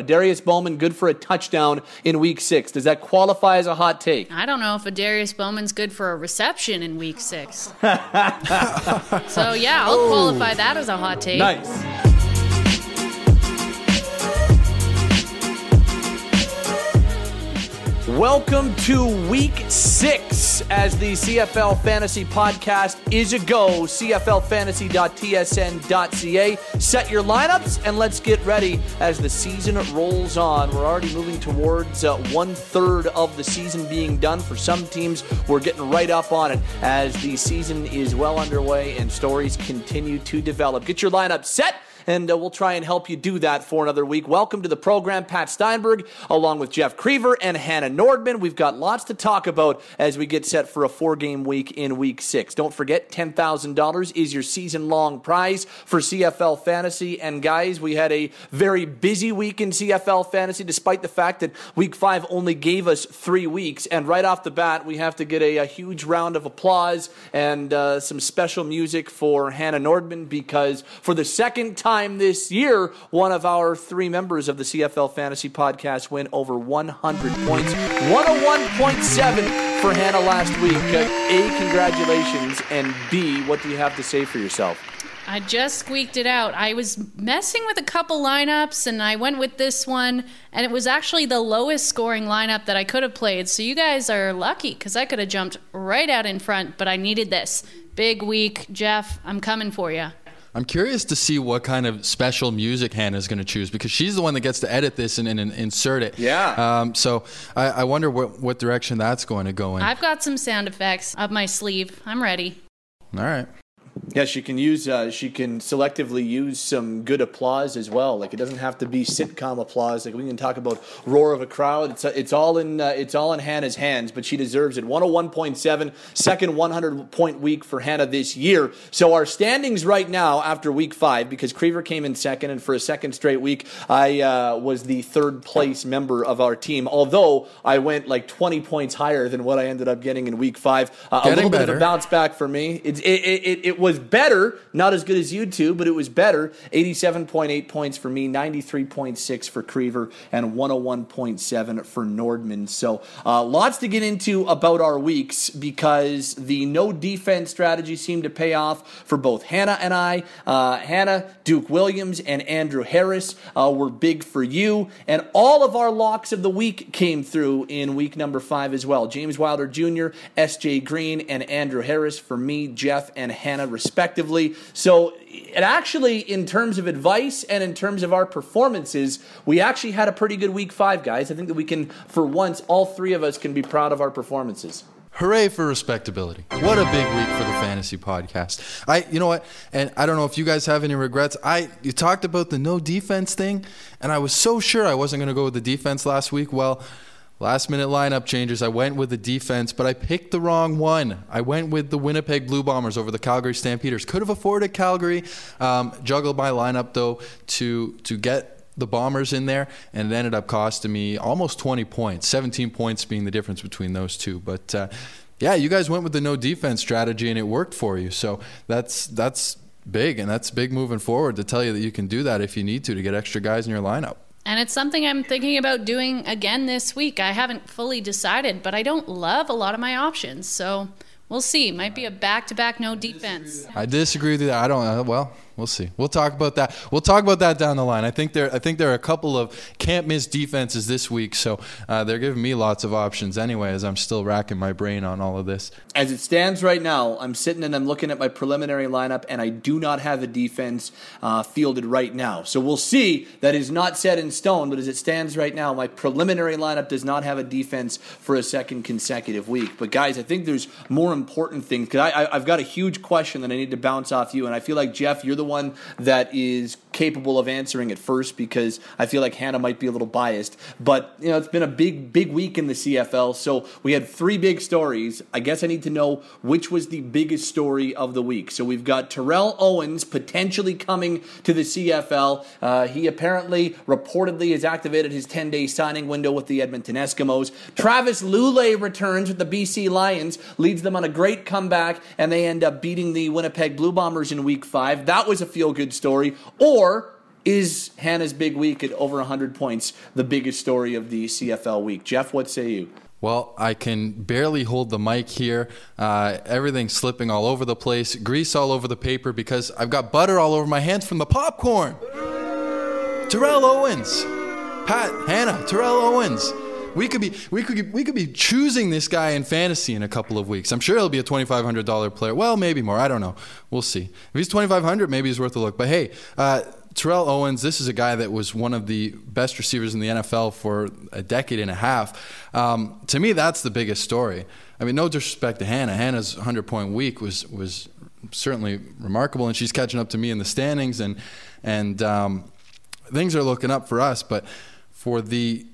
Darius Bowman good for a touchdown in week six. Does that qualify as a hot take? I don't know if a Darius Bowman's good for a reception in week six. so, yeah, I'll qualify that as a hot take. Nice. Welcome to week six as the CFL Fantasy Podcast is a go. CFLFantasy.tsn.ca. Set your lineups and let's get ready as the season rolls on. We're already moving towards uh, one third of the season being done. For some teams, we're getting right up on it as the season is well underway and stories continue to develop. Get your lineup set and uh, we'll try and help you do that for another week. Welcome to the program, Pat Steinberg, along with Jeff Creever and Hannah Nordman. We've got lots to talk about as we get set for a four game week in week six. Don't forget, $10,000 is your season long prize for CFL Fantasy. And guys, we had a very busy week in CFL Fantasy, despite the fact that week five only gave us three weeks. And right off the bat, we have to get a, a huge round of applause and uh, some special music for Hannah Nordman because for the second time, time this year, one of our three members of the CFL Fantasy Podcast went over 100 points. 101.7 for Hannah last week. Uh, A, congratulations. And B, what do you have to say for yourself? I just squeaked it out. I was messing with a couple lineups and I went with this one, and it was actually the lowest scoring lineup that I could have played. So you guys are lucky because I could have jumped right out in front, but I needed this. Big week. Jeff, I'm coming for you. I'm curious to see what kind of special music Hannah's going to choose because she's the one that gets to edit this and, and, and insert it. Yeah. Um, so I, I, wonder what, what direction that's going to go in. I've got some sound effects up my sleeve. I'm ready. All right. Yeah, she can use. Uh, she can selectively use some good applause as well. Like it doesn't have to be sitcom applause. Like we can talk about roar of a crowd. It's uh, it's all in uh, it's all in Hannah's hands, but she deserves it. One hundred one point seven, second one hundred point week for Hannah this year. So our standings right now after week five, because Creever came in second, and for a second straight week, I uh, was the third place member of our team. Although I went like twenty points higher than what I ended up getting in week five. Uh, a little better. bit of a bounce back for me. It it, it, it was better, not as good as you two, but it was better. 87.8 points for me, 93.6 for Creever, and 101.7 for Nordman. So uh, lots to get into about our weeks because the no defense strategy seemed to pay off for both Hannah and I. Uh, Hannah, Duke Williams, and Andrew Harris uh, were big for you, and all of our locks of the week came through in week number five as well. James Wilder Jr., S.J. Green, and Andrew Harris for me, Jeff, and Hannah, respectively. So, it actually, in terms of advice and in terms of our performances, we actually had a pretty good week five, guys. I think that we can, for once, all three of us can be proud of our performances. Hooray for respectability. What a big week for the fantasy podcast. I you know what? And I don't know if you guys have any regrets. I you talked about the no defense thing and I was so sure I wasn't going to go with the defense last week. Well, Last minute lineup changes. I went with the defense, but I picked the wrong one. I went with the Winnipeg Blue Bombers over the Calgary Stampeders. Could have afforded Calgary. Um, juggled my lineup though to to get the Bombers in there, and it ended up costing me almost 20 points. 17 points being the difference between those two, but. Uh, yeah, you guys went with the no defense strategy and it worked for you. So that's that's big and that's big moving forward to tell you that you can do that if you need to to get extra guys in your lineup. And it's something I'm thinking about doing again this week. I haven't fully decided, but I don't love a lot of my options. So we'll see. Might be a back to back no defense. I disagree with that. I don't, uh, well, We'll see. We'll talk about that. We'll talk about that down the line. I think there. I think there are a couple of can't miss defenses this week, so uh, they're giving me lots of options anyway. As I'm still racking my brain on all of this. As it stands right now, I'm sitting and I'm looking at my preliminary lineup, and I do not have a defense uh, fielded right now. So we'll see. That is not set in stone, but as it stands right now, my preliminary lineup does not have a defense for a second consecutive week. But guys, I think there's more important things because I've got a huge question that I need to bounce off you, and I feel like Jeff, you're the the one that is capable of answering it first because I feel like Hannah might be a little biased. But you know, it's been a big, big week in the CFL. So we had three big stories. I guess I need to know which was the biggest story of the week. So we've got Terrell Owens potentially coming to the CFL. Uh, he apparently, reportedly, has activated his 10-day signing window with the Edmonton Eskimos. Travis Lulay returns with the BC Lions, leads them on a great comeback, and they end up beating the Winnipeg Blue Bombers in Week Five. That was was a feel good story, or Is Hannah's big week at over 100 points the biggest story of the CFL week? Jeff, what say you? Well, I can barely hold the mic here. Uh, everything's slipping all over the place, grease all over the paper because I've got butter all over my hands from the popcorn. Terrell Owens, Pat, Hannah, Terrell Owens. We could be we could we could be choosing this guy in fantasy in a couple of weeks. I'm sure he'll be a twenty five hundred dollar player. Well, maybe more. I don't know. We'll see. If he's twenty five hundred, maybe he's worth a look. But hey. Uh, Terrell Owens, this is a guy that was one of the best receivers in the NFL for a decade and a half. Um, to me, that's the biggest story. I mean, no disrespect to Hannah. Hannah's 100 point week was was certainly remarkable, and she's catching up to me in the standings, and and um, things are looking up for us. But for the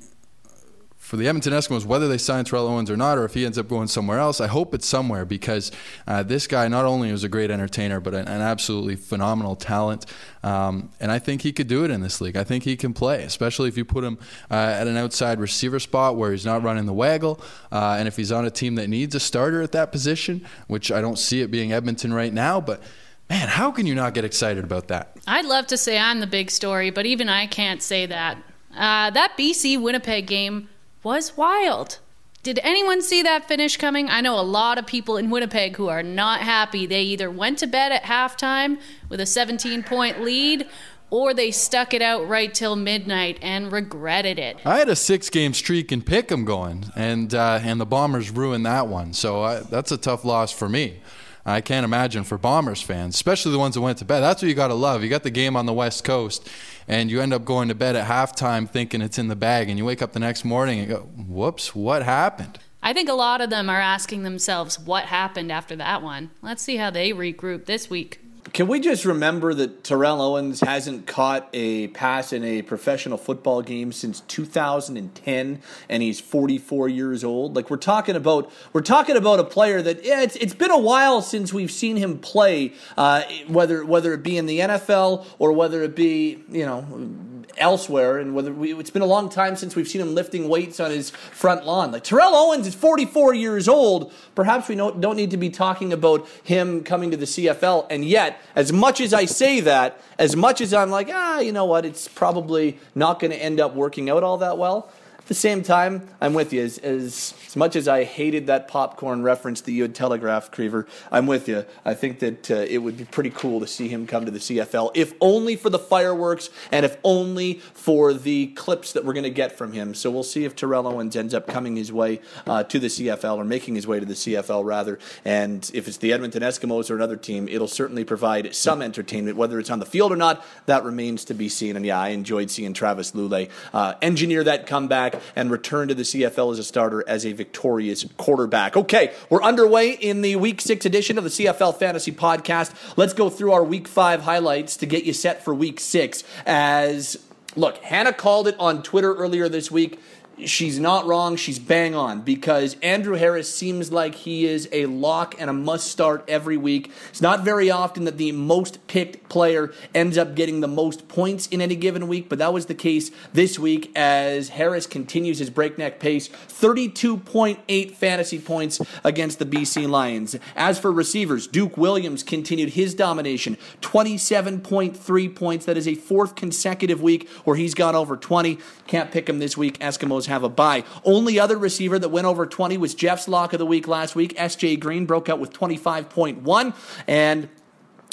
for the Edmonton Eskimos, whether they sign Terrell Owens or not, or if he ends up going somewhere else, I hope it's somewhere because uh, this guy not only is a great entertainer, but an, an absolutely phenomenal talent. Um, and I think he could do it in this league. I think he can play, especially if you put him uh, at an outside receiver spot where he's not running the waggle, uh, and if he's on a team that needs a starter at that position, which I don't see it being Edmonton right now, but. Man, how can you not get excited about that? I'd love to say I'm the big story, but even I can't say that. Uh, that BC Winnipeg game was wild. Did anyone see that finish coming? I know a lot of people in Winnipeg who are not happy. They either went to bed at halftime with a 17 point lead or they stuck it out right till midnight and regretted it. I had a six game streak in Pick'em going, and, uh, and the Bombers ruined that one. So I, that's a tough loss for me. I can't imagine for Bombers fans, especially the ones that went to bed. That's what you got to love. You got the game on the West Coast, and you end up going to bed at halftime thinking it's in the bag, and you wake up the next morning and go, whoops, what happened? I think a lot of them are asking themselves what happened after that one. Let's see how they regroup this week. Can we just remember that Terrell Owens hasn't caught a pass in a professional football game since 2010, and he's 44 years old? Like we're talking about, we're talking about a player that yeah, it's it's been a while since we've seen him play, uh, whether whether it be in the NFL or whether it be you know elsewhere, and whether we, it's been a long time since we've seen him lifting weights on his front lawn. Like Terrell Owens is 44 years old. Perhaps we don't, don't need to be talking about him coming to the CFL. And yet, as much as I say that, as much as I'm like, ah, you know what, it's probably not going to end up working out all that well the same time, I'm with you. As, as, as much as I hated that popcorn reference that you had telegraphed, Creever, I'm with you. I think that uh, it would be pretty cool to see him come to the CFL, if only for the fireworks and if only for the clips that we're going to get from him. So we'll see if Terrell Owens ends up coming his way uh, to the CFL or making his way to the CFL, rather. And if it's the Edmonton Eskimos or another team, it'll certainly provide some entertainment. Whether it's on the field or not, that remains to be seen. And yeah, I enjoyed seeing Travis Lulay uh, engineer that comeback and return to the CFL as a starter as a victorious quarterback. Okay, we're underway in the week six edition of the CFL Fantasy Podcast. Let's go through our week five highlights to get you set for week six. As look, Hannah called it on Twitter earlier this week she's not wrong. She's bang on because Andrew Harris seems like he is a lock and a must start every week. It's not very often that the most picked player ends up getting the most points in any given week, but that was the case this week as Harris continues his breakneck pace 32.8 fantasy points against the BC Lions. As for receivers, Duke Williams continued his domination 27.3 points. That is a fourth consecutive week where he's gone over 20. Can't pick him this week. Eskimos have a bye. Only other receiver that went over 20 was Jeff's lock of the week last week. SJ Green broke out with 25.1. And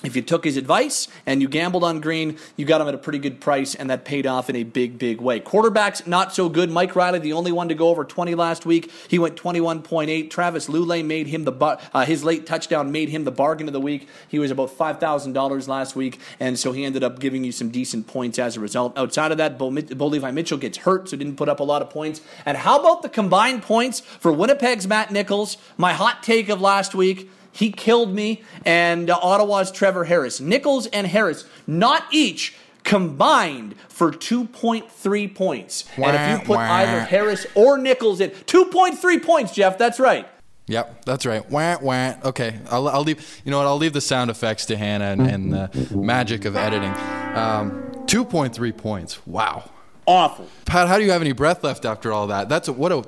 if you took his advice and you gambled on Green, you got him at a pretty good price, and that paid off in a big, big way. Quarterbacks, not so good. Mike Reilly, the only one to go over 20 last week. He went 21.8. Travis Lulay made him the uh, his late touchdown made him the bargain of the week. He was about $5,000 last week, and so he ended up giving you some decent points as a result. Outside of that, Bo, Bo Levi Mitchell gets hurt, so didn't put up a lot of points. And how about the combined points for Winnipeg's Matt Nichols? My hot take of last week. He killed me. And uh, Ottawa's Trevor Harris. Nichols and Harris, not each combined for 2.3 points. Wah, and if you put wah. either Harris or Nichols in, 2.3 points, Jeff, that's right. Yep, that's right. Wah, wah. Okay, I'll, I'll, leave. You know what? I'll leave the sound effects to Hannah and, and the magic of editing. Um, 2.3 points. Wow. Awful. Pat, how do you have any breath left after all that? That's a, what a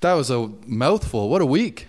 that was a mouthful. What a week.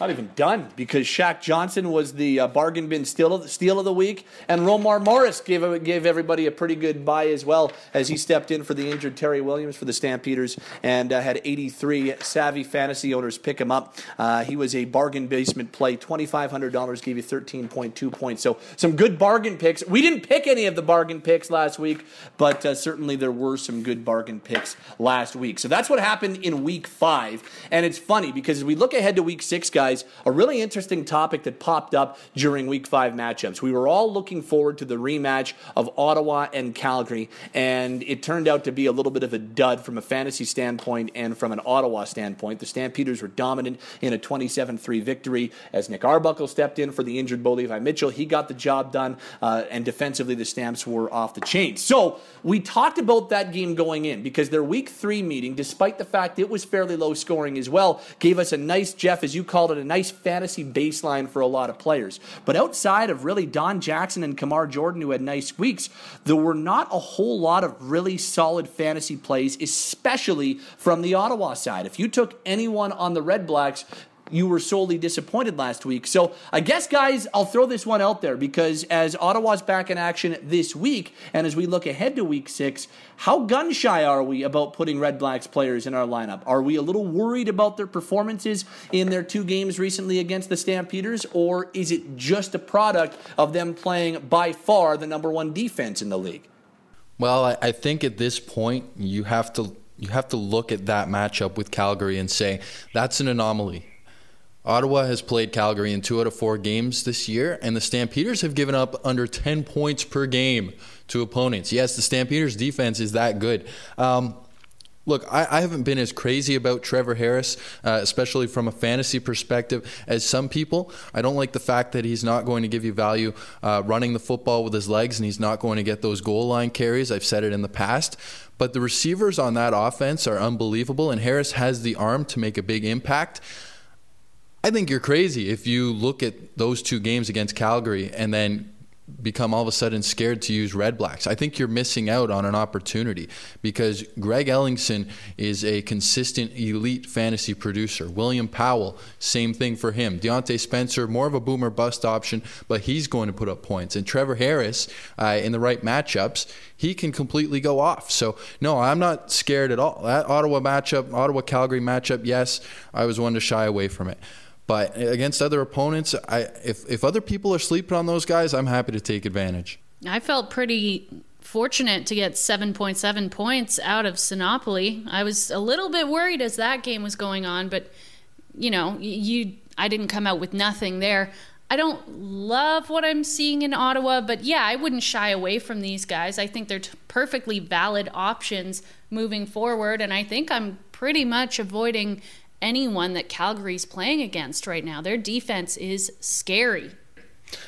Not even done because Shaq Johnson was the uh, bargain bin steal of, steal of the week, and Romar Morris gave gave everybody a pretty good buy as well as he stepped in for the injured Terry Williams for the Stampeders and uh, had 83 savvy fantasy owners pick him up. Uh, he was a bargain basement play, twenty five hundred dollars gave you 13.2 points. So some good bargain picks. We didn't pick any of the bargain picks last week, but uh, certainly there were some good bargain picks last week. So that's what happened in week five, and it's funny because as we look ahead to week six, guys guys, a really interesting topic that popped up during week five matchups. We were all looking forward to the rematch of Ottawa and Calgary, and it turned out to be a little bit of a dud from a fantasy standpoint and from an Ottawa standpoint. The Stampeders were dominant in a 27 3 victory as Nick Arbuckle stepped in for the injured Bo Levi Mitchell. He got the job done, uh, and defensively, the Stamps were off the chain. So we talked about that game going in because their week three meeting, despite the fact it was fairly low scoring as well, gave us a nice, Jeff, as you called it, a nice fantasy baseline for a lot of players. But outside of really Don Jackson and Kamar Jordan, who had nice weeks, there were not a whole lot of really solid fantasy plays, especially from the Ottawa side. If you took anyone on the Red Blacks, you were solely disappointed last week. So I guess, guys, I'll throw this one out there because as Ottawa's back in action this week, and as we look ahead to week six, how gun shy are we about putting Red Blacks players in our lineup? Are we a little worried about their performances in their two games recently against the Stampeders, or is it just a product of them playing by far the number one defense in the league? Well, I, I think at this point you have to you have to look at that matchup with Calgary and say that's an anomaly Ottawa has played Calgary in two out of four games this year, and the Stampeders have given up under 10 points per game to opponents. Yes, the Stampeders' defense is that good. Um, Look, I, I, haven't been as crazy about Trevor Harris, uh, especially from a fantasy perspective, as some people. I don't like the fact that he's not going to give you value uh, running the football with his legs and he's not going to get those goal line carries. I've said it in the past. But the receivers on that offense are unbelievable, and Harris has the arm to make a big impact. I think you're crazy if you look at those two games against Calgary and then become all of a sudden scared to use Red Blacks. I think you're missing out on an opportunity because Greg Ellingson is a consistent elite fantasy producer. William Powell, same thing for him. Diontae Spencer, more of a boomer bust option, but he's going to put up points. And Trevor Harris, uh, in the right matchups, he can completely go off. So, no, I'm not scared at all. That Ottawa matchup, Ottawa Calgary matchup, yes, I was one to shy away from it. But against other opponents, I, if, if other people are sleeping on those guys, I'm happy to take advantage. I felt pretty fortunate to get 7.7 points out of Sinopoli. I was a little bit worried as that game was going on, but you know, you I didn't come out with nothing there. I don't love what I'm seeing in Ottawa, but yeah, I wouldn't shy away from these guys. I think they're t- perfectly valid options moving forward, and I think I'm pretty much avoiding anyone that Calgary's playing against right now. Their defense is scary.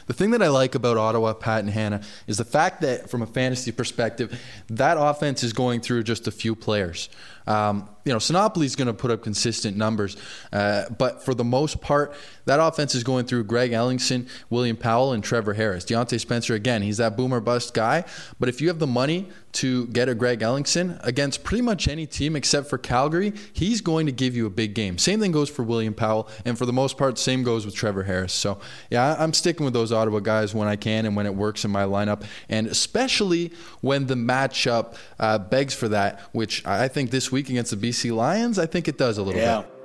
The thing that I like about Ottawa, Pat and Hannah, is the fact that from a fantasy perspective, that offense is going through just a few players. Um, you know, Sinopoli is going to put up consistent numbers, uh, but for the most part, that offense is going through Greg Ellingson, William Powell, and Trevor Harris. Diontae Spencer, again, he's that boomer bust guy, but if you have the money to get a Greg Ellingson against pretty much any team except for Calgary, he's going to give you a big game. Same thing goes for William Powell, and for the most part, same goes with Trevor Harris. So, yeah, I'm sticking with those Ottawa guys when I can and when it works in my lineup, and especially when the matchup uh, begs for that, which I think this week against the BC Lions, I think it does a little yeah. bit.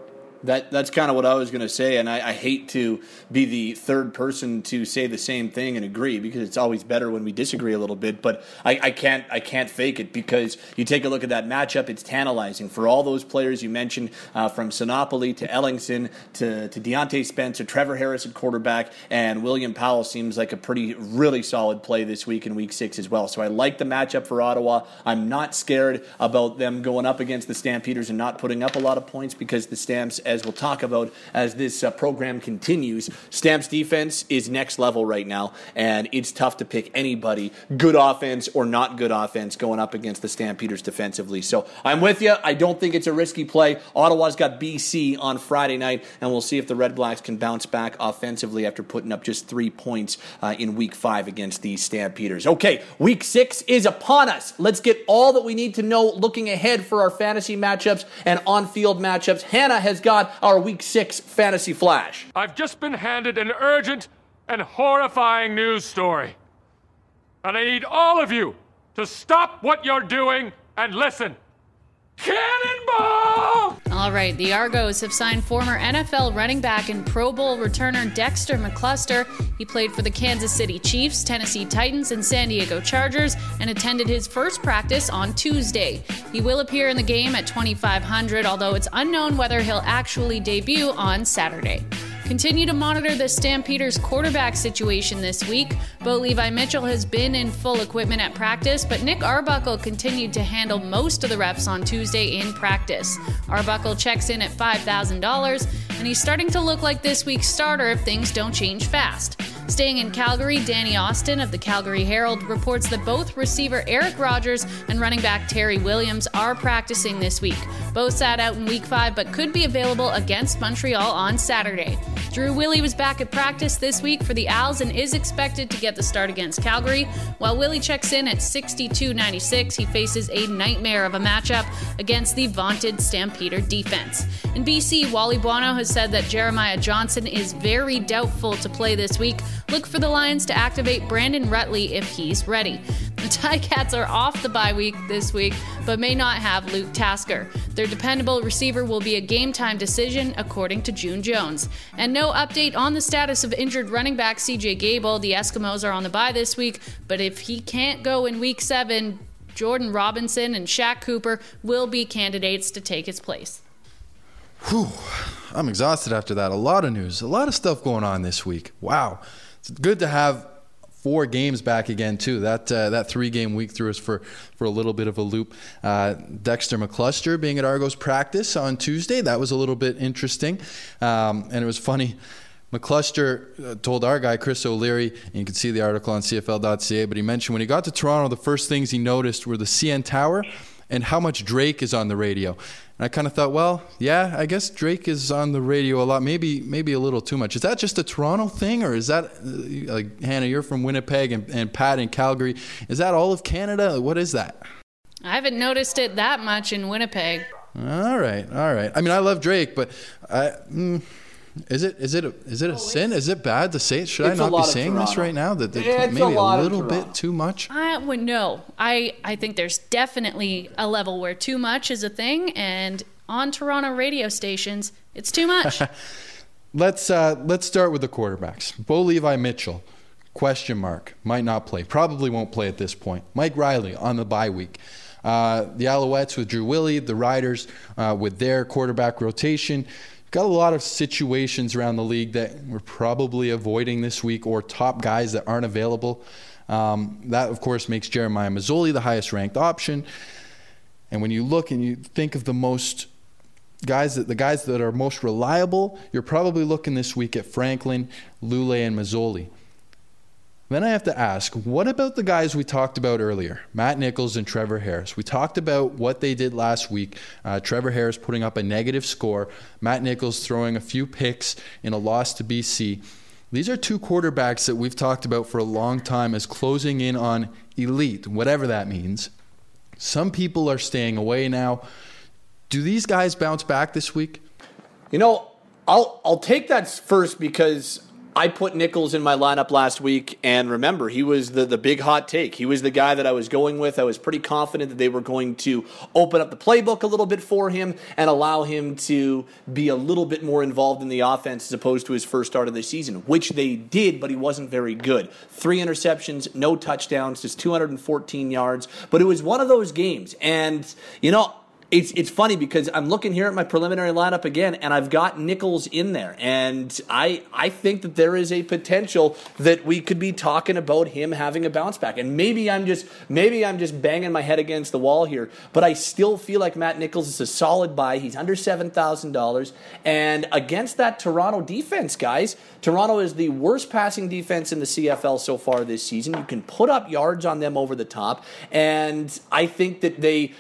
That that's kind of what I was going to say, and I, I, hate to be the third person to say the same thing and agree because it's always better when we disagree a little bit. But I, I can't I can't fake it because you take a look at that matchup; it's tantalizing for all those players you mentioned, uh, from Sinopoli to Ellingson to to Diontae Spencer, Trevor Harris at quarterback, and William Powell seems like a pretty really solid play this week in Week Six as well. So I like the matchup for Ottawa. I'm not scared about them going up against the Stampeders and not putting up a lot of points because the Stamps as we'll talk about as this uh, program continues. Stamps defense is next level right now, and it's tough to pick anybody, good offense or not good offense, going up against the Stampeders defensively. So I'm with you. I don't think it's a risky play. Ottawa's got BC on Friday night, and we'll see if the Red Blacks can bounce back offensively after putting up just three points uh, in week five against the Stampeders. Okay, week six is upon us. Let's get all that we need to know looking ahead for our fantasy matchups and on field matchups. Hannah has got our week six fantasy flash. I've just been handed an urgent and horrifying news story. And I need all of you to stop what you're doing and listen. Cannonball! All right, the Argos have signed former NFL running back and Pro Bowl returner Dexter McCluster. He played for the Kansas City Chiefs, Tennessee Titans, and San Diego Chargers and attended his first practice on Tuesday. He will appear in the game at 2500, although it's unknown whether he'll actually debut on Saturday. Continue to monitor the Stampeders quarterback situation this week. Bo Levi Mitchell has been in full equipment at practice, but Nick Arbuckle continued to handle most of the reps on Tuesday in practice. Arbuckle checks in at $5,000, and he's starting to look like this week's starter if things don't change fast. Staying in Calgary, Danny Austin of the Calgary Herald reports that both receiver Eric Rogers and running back Terry Williams are practicing this week. Both sat out in week five but could be available against Montreal on Saturday. Drew Willy was back at practice this week for the Als and is expected to get the start against Calgary. While Willy checks in at 62.96, he faces a nightmare of a matchup against the vaunted Stampeder defense. In BC, Wally Buono has said that Jeremiah Johnson is very doubtful to play this week. Look for the Lions to activate Brandon Rutley if he's ready. The Ticats are off the bye week this week, but may not have Luke Tasker. Their dependable receiver will be a game time decision, according to June Jones. And no update on the status of injured running back CJ Gable. The Eskimos are on the bye this week, but if he can't go in week seven, Jordan Robinson and Shaq Cooper will be candidates to take his place. Whew, I'm exhausted after that. A lot of news, a lot of stuff going on this week. Wow. It's good to have four games back again too. That uh, that three game week threw us for for a little bit of a loop. Uh, Dexter McCluster being at Argos practice on Tuesday, that was a little bit interesting, um, and it was funny. McCluster uh, told our guy Chris O'Leary, and you can see the article on CFL.ca, but he mentioned when he got to Toronto, the first things he noticed were the CN Tower and how much Drake is on the radio. And I kind of thought, well, yeah, I guess Drake is on the radio a lot, maybe maybe a little too much. Is that just a Toronto thing, or is that uh, like Hannah? You're from Winnipeg, and, and Pat in Calgary. Is that all of Canada? What is that? I haven't noticed it that much in Winnipeg. All right, all right. I mean, I love Drake, but I. Mm, is it is it a, is it a sin? Is it bad to say? Should I not be saying this right now? That, that It's a maybe a, lot little bit too much. I would no. I I think there's definitely a level where too much is a thing, and on Toronto radio stations, it's too much. Let's uh, let's start with the quarterbacks. Bo Levi Mitchell, question mark, might not play. Probably won't play at this point. Mike Reilly on the bye week. Uh, the Alouettes with Drew Willy, the Riders uh, with their quarterback rotation. Got a lot of situations around the league that we're probably avoiding this week, or top guys that aren't available. Um, that, of course, makes Jeremiah Masoli the highest ranked option. And when you look and you think of the most guys that the guys that are most reliable, you're probably looking this week at Franklin, Lulay, and Masoli. Then I have to ask, what about the guys we talked about earlier, Matt Nichols and Trevor Harris? We talked about what they did last week. Uh, Trevor Harris putting up a negative score, Matt Nichols throwing a few picks in a loss to BC. These are two quarterbacks that we've talked about for a long time as closing in on elite, whatever that means. Some people are staying away now. Do these guys bounce back this week? You know, I'll I'll take that first because I put Nichols in my lineup last week, and remember, he was the, the big hot take. He was the guy that I was going with. I was pretty confident that they were going to open up the playbook a little bit for him and allow him to be a little bit more involved in the offense as opposed to his first start of the season, which they did, but he wasn't very good. Three interceptions, no touchdowns, just 214 yards. But it was one of those games, and, you know, it's it's funny because I'm looking here at my preliminary lineup again, and I've got Nichols in there, and I I think that there is a potential that we could be talking about him having a bounce back, and maybe I'm just maybe I'm just banging my head against the wall here, but I still feel like Matt Nichols is a solid buy. He's under seven thousand dollars, and against that Toronto defense, guys, Toronto is the worst passing defense in the CFL so far this season. You can put up yards on them over the top, and I think that they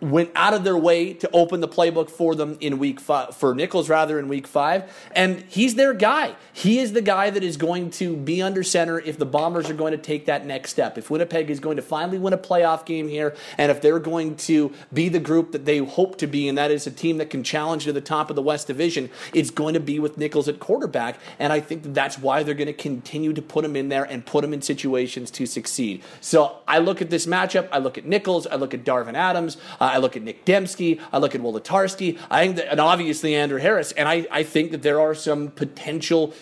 went out of their way to open the playbook for them in week five, for Nichols rather in week five. And he's their guy. He is the guy that is going to be under center if the Bombers are going to take that next step. If Winnipeg is going to finally win a playoff game here, and if they're going to be the group that they hope to be, and that is a team that can challenge to the top of the West Division, it's going to be with Nichols at quarterback. And I think that that's why they're going to continue to put him in there and put him in situations to succeed. So I look at this matchup. I look at Nichols. I look at Darvin Adams. Uh, I look at Nick Demski. I look at Wolitarsky. I think that, and obviously Andrew Harris. And I, I think that there are some potential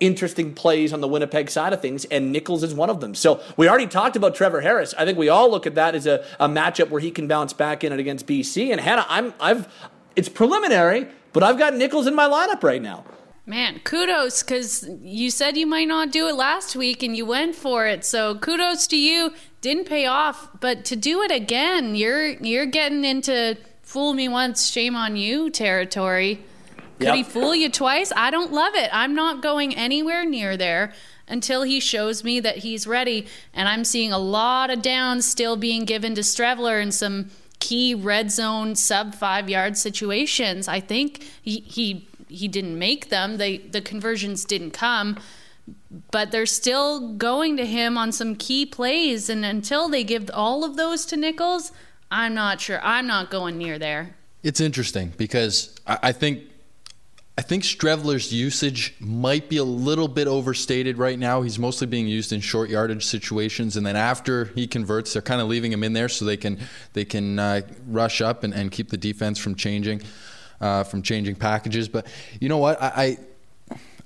interesting plays on the Winnipeg side of things, and Nichols is one of them. So we already talked about Trevor Harris. I think we all look at that as a, a matchup where he can bounce back in it against BC. And Hannah, I'm I've it's preliminary, but I've got Nichols in my lineup right now. Man, kudos because you said you might not do it last week and you went for it. So kudos to you. Didn't pay off, but to do it again, you're you're getting into fool me once, shame on you territory. Could Yep. he fool you twice? I don't love it. I'm not going anywhere near there until he shows me that he's ready. And I'm seeing a lot of downs still being given to Streveler in some key red zone sub five yard situations. I think he he, he didn't make them. They the conversions didn't come. But they're still going to him on some key plays, and until they give all of those to Nichols, I'm not sure. I'm not going near there. It's interesting because I, I think I think Streveler's usage might be a little bit overstated right now. He's mostly being used in short yardage situations, and then after he converts, they're kind of leaving him in there so they can they can uh, rush up and, and keep the defense from changing uh, from changing packages. But you know what? I,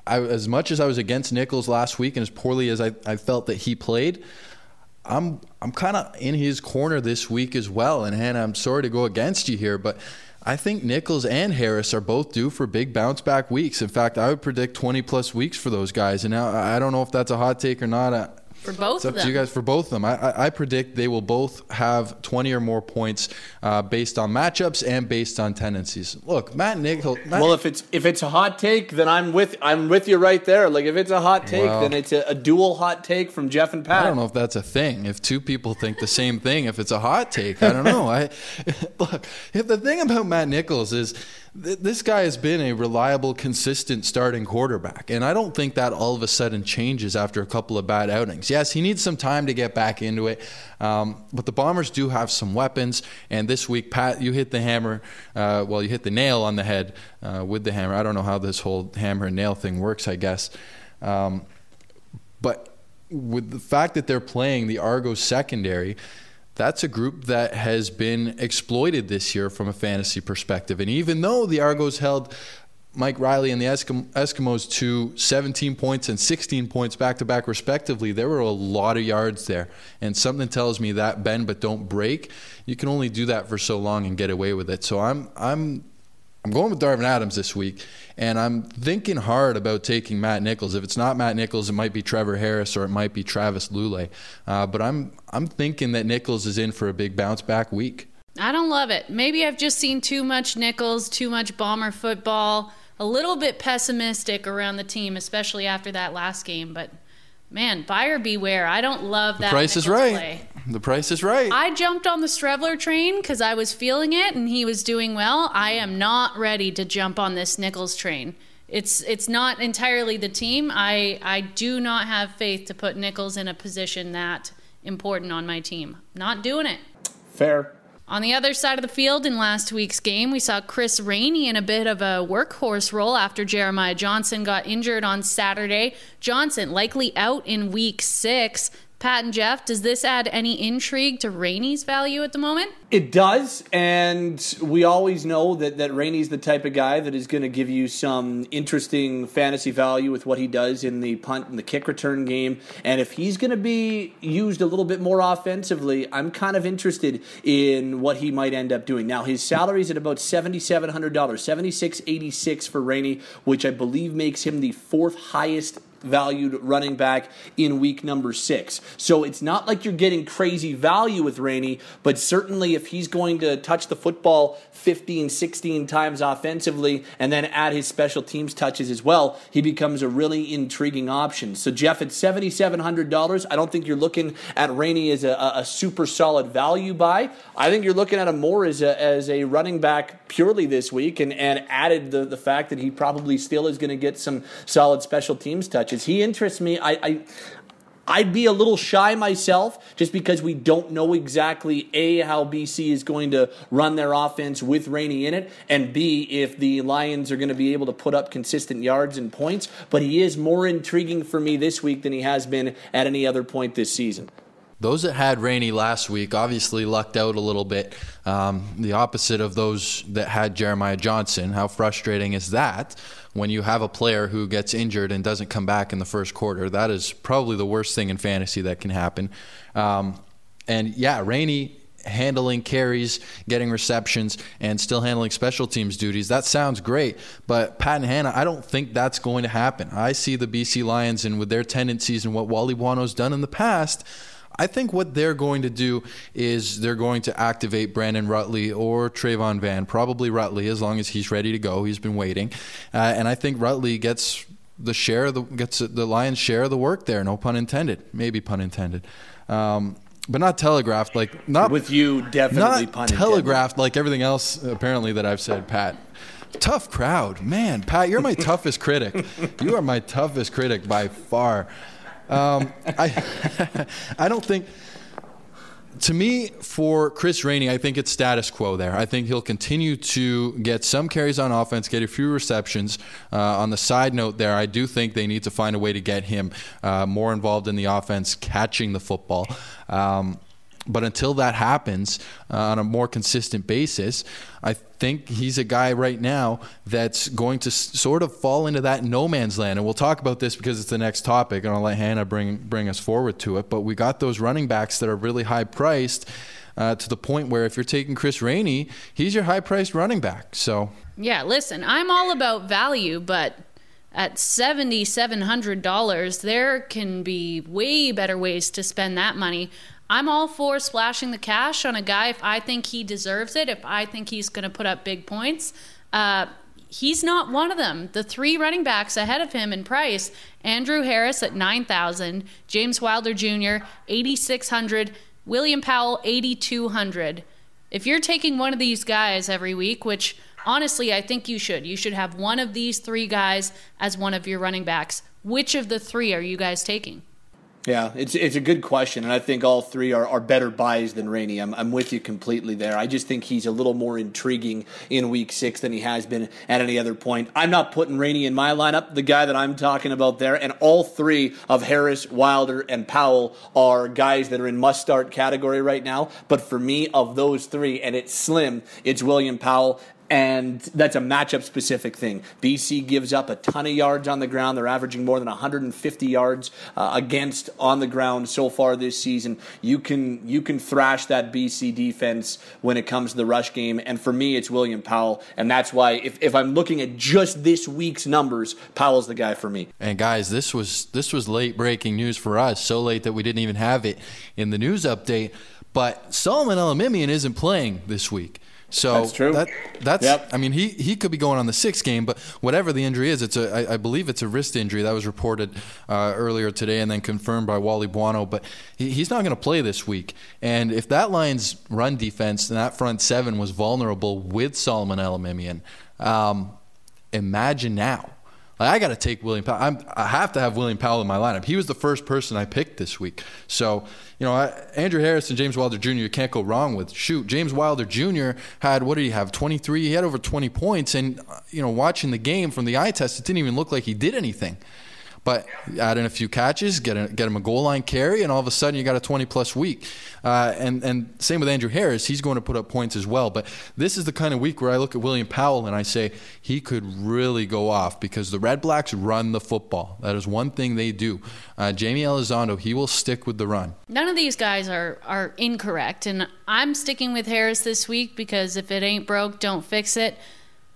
I, I as much as I was against Nichols last week, and as poorly as I, I felt that he played. I'm I'm kind of in his corner this week as well. And Hannah, I'm sorry to go against you here, but I think Nichols and Harris are both due for big bounce back weeks. In fact, I would predict 20 plus weeks for those guys. And now I don't know if that's a hot take or not. For both it's up of to them. you guys for both of them. I, I, I predict they will both have 20 or more points uh, based on matchups and based on tendencies. Look, Matt Nichols. Matt, Well, if it's if it's a hot take, then I'm with I'm with you right there. Like if it's a hot take, Well- then it's a, a dual hot take from Jeff and Pat. I don't know if that's a thing. If two people think the same thing, if it's a hot take, I don't know. I look. If the thing about Matt Nichols is th- this guy has been a reliable, consistent starting quarterback, and I don't think that all of a sudden changes after a couple of bad outings. Yes, he needs some time to get back into it, um, but the Bombers do have some weapons. And this week, Pat, you hit the hammer. Uh, well, you hit the nail on the head uh, with the hammer. I don't know how this whole hammer and nail thing works. I guess. Um, but with the fact that they're playing the Argos secondary, that's a group that has been exploited this year from a fantasy perspective. And even though the Argos held Mike Reilly and the Eskim- Eskimos to 17 points and 16 points back to back, respectively, there were a lot of yards there. And something tells me that bend but don't break. You can only do that for so long and get away with it. So I'm I'm I'm going with Darvin Adams this week, and I'm thinking hard about taking Matt Nichols. If it's not Matt Nichols, it might be Trevor Harris or it might be Travis Lulay. Uh, but I'm I'm thinking that Nichols is in for a big bounce back week. I don't love it. Maybe I've just seen too much Nichols, too much bomber football, a little bit pessimistic around the team, especially after that last game. But man, buyer beware. I don't love that. The that. price is right. play. The price is right. I jumped on the Streveler train because I was feeling it and he was doing well. I am not ready to jump on this Nichols train. It's it's not entirely the team. I I do not have faith to put Nichols in a position that important on my team. Not doing it. Fair. On the other side of the field in last week's game, we saw Chris Rainey in a bit of a workhorse role after Jeremiah Johnson got injured on Saturday. Johnson likely out in week six. Pat and Jeff, does this add any intrigue to Rainey's value at the moment? It does, and we always know that that Rainey's the type of guy that is going to give you some interesting fantasy value with what he does in the punt and the kick return game. And if he's going to be used a little bit more offensively, I'm kind of interested in what he might end up doing. Now his salary is at about seventy seven hundred dollars, seventy six eighty six for Rainey, which I believe makes him the fourth highest valued running back in week number six. So it's not like you're getting crazy value with Rainey, but certainly if he's going to touch the football 15, 16 times offensively and then add his special teams touches as well, he becomes a really intriguing option. So, Jeff, at $7,700, I don't think you're looking at Rainey as a, a super solid value buy. I think you're looking at him more as a, as a running back purely this week and, and added the, the fact that he probably still is going to get some solid special teams touches. He interests me. I, I I'd be a little shy myself just because we don't know exactly A, how BC is going to run their offense with Rainey in it, and B, if the Lions are going to be able to put up consistent yards and points. But he is more intriguing for me this week than he has been at any other point this season. Those that had Rainey last week obviously lucked out a little bit. Um, the opposite of those that had Jeremiah Johnson. How frustrating is that when you have a player who gets injured and doesn't come back in the first quarter? That is probably the worst thing in fantasy that can happen. Um, and yeah, Rainey handling carries, getting receptions, and still handling special teams duties. That sounds great, but Pat and Hannah, I don't think that's going to happen. I see the BC Lions and with their tendencies and what Wally Buono's done in the past. I think what they're going to do is they're going to activate Brandon Rutley or Travon Van, probably Rutley, as long as he's ready to go. He's been waiting, uh, and I think Rutley gets the share of the gets the Lions' share of the work there. No pun intended, maybe pun intended. Um, but not telegraphed like not with you definitely not telegraphed like everything else apparently that I've said, Pat. Tough crowd, man. Pat, you're my toughest critic. You are my toughest critic by far. Um, I, I don't think. To me, for Chris Rainey, I think it's status quo there. I think he'll continue to get some carries on offense, get a few receptions. Uh, on the side note, there, I do think they need to find a way to get him uh, more involved in the offense, catching the football. Um, but until that happens uh, on a more consistent basis, I think he's a guy right now that's going to s- sort of fall into that no man's land. And we'll talk about this because it's the next topic, and I'll let Hannah bring bring us forward to it. But we got those running backs that are really high priced. Uh, to the point where if you're taking Chris Rainey, he's your high priced running back. So yeah, listen, I'm all about value, but at $7,700, there can be way better ways to spend that money. I'm all for splashing the cash on a guy if I think he deserves it, if I think he's going to put up big points. Uh, he's not one of them. The three running backs ahead of him in price Andrew Harris at 9,000, James Wilder Jr., 8,600, William Powell, 8,200. If you're taking one of these guys every week, which honestly I think you should, you should have one of these three guys as one of your running backs. Which of the three are you guys taking? Yeah, it's it's a good question, and I think all three are, are better buys than Rainey. I'm, I'm with you completely there. I just think he's a little more intriguing in Week Six than he has been at any other point. I'm not putting Rainey in my lineup. The guy that I'm talking about there, and all three of Harris, Wilder, and Powell are guys that are in must-start category right now. But for me, of those three, and it's slim, it's William Powell and that's a matchup specific thing. BC gives up a ton of yards on the ground. They're averaging more than 150 yards uh, against on the ground so far this season. You can you can thrash that BC defense when it comes to the rush game. And for me, it's William Powell, and that's why if, if I'm looking at just this week's numbers, Powell's the guy for me. And guys, this was this was late breaking news for us. So late that we didn't even have it in the news update. But Solomon Elimimian isn't playing this week. So that's true. That, that's. Yep. I mean, he he could be going on the sixth game, but whatever the injury is, it's a. I, I believe it's a wrist injury that was reported uh, earlier today and then confirmed by Wally Buono. But he, he's not going to play this week. And if that line's run defense and that front seven was vulnerable with Solomon Elimimian, um, imagine now. Like, I got to take William Powell. I'm, I have to have William Powell in my lineup. He was the first person I picked this week. So, you know, I, Andrew Harris and James Wilder Jr. You can't go wrong with. Shoot, James Wilder Jr. had what did he have? 23. He had over 20 points, and uh, you know, watching the game from the eye test, it didn't even look like he did anything. But add in a few catches, get a, get him a goal line carry, and all of a sudden you got a 20 plus week. Uh, and and same with Andrew Harris, he's going to put up points as well. But this is the kind of week where I look at William Powell and I say he could really go off because the Red Blacks run the football. That is one thing they do. Uh, Jaime Elizondo, he will stick with the run. None of these guys are are incorrect, and I'm sticking with Harris this week because if it ain't broke, don't fix it.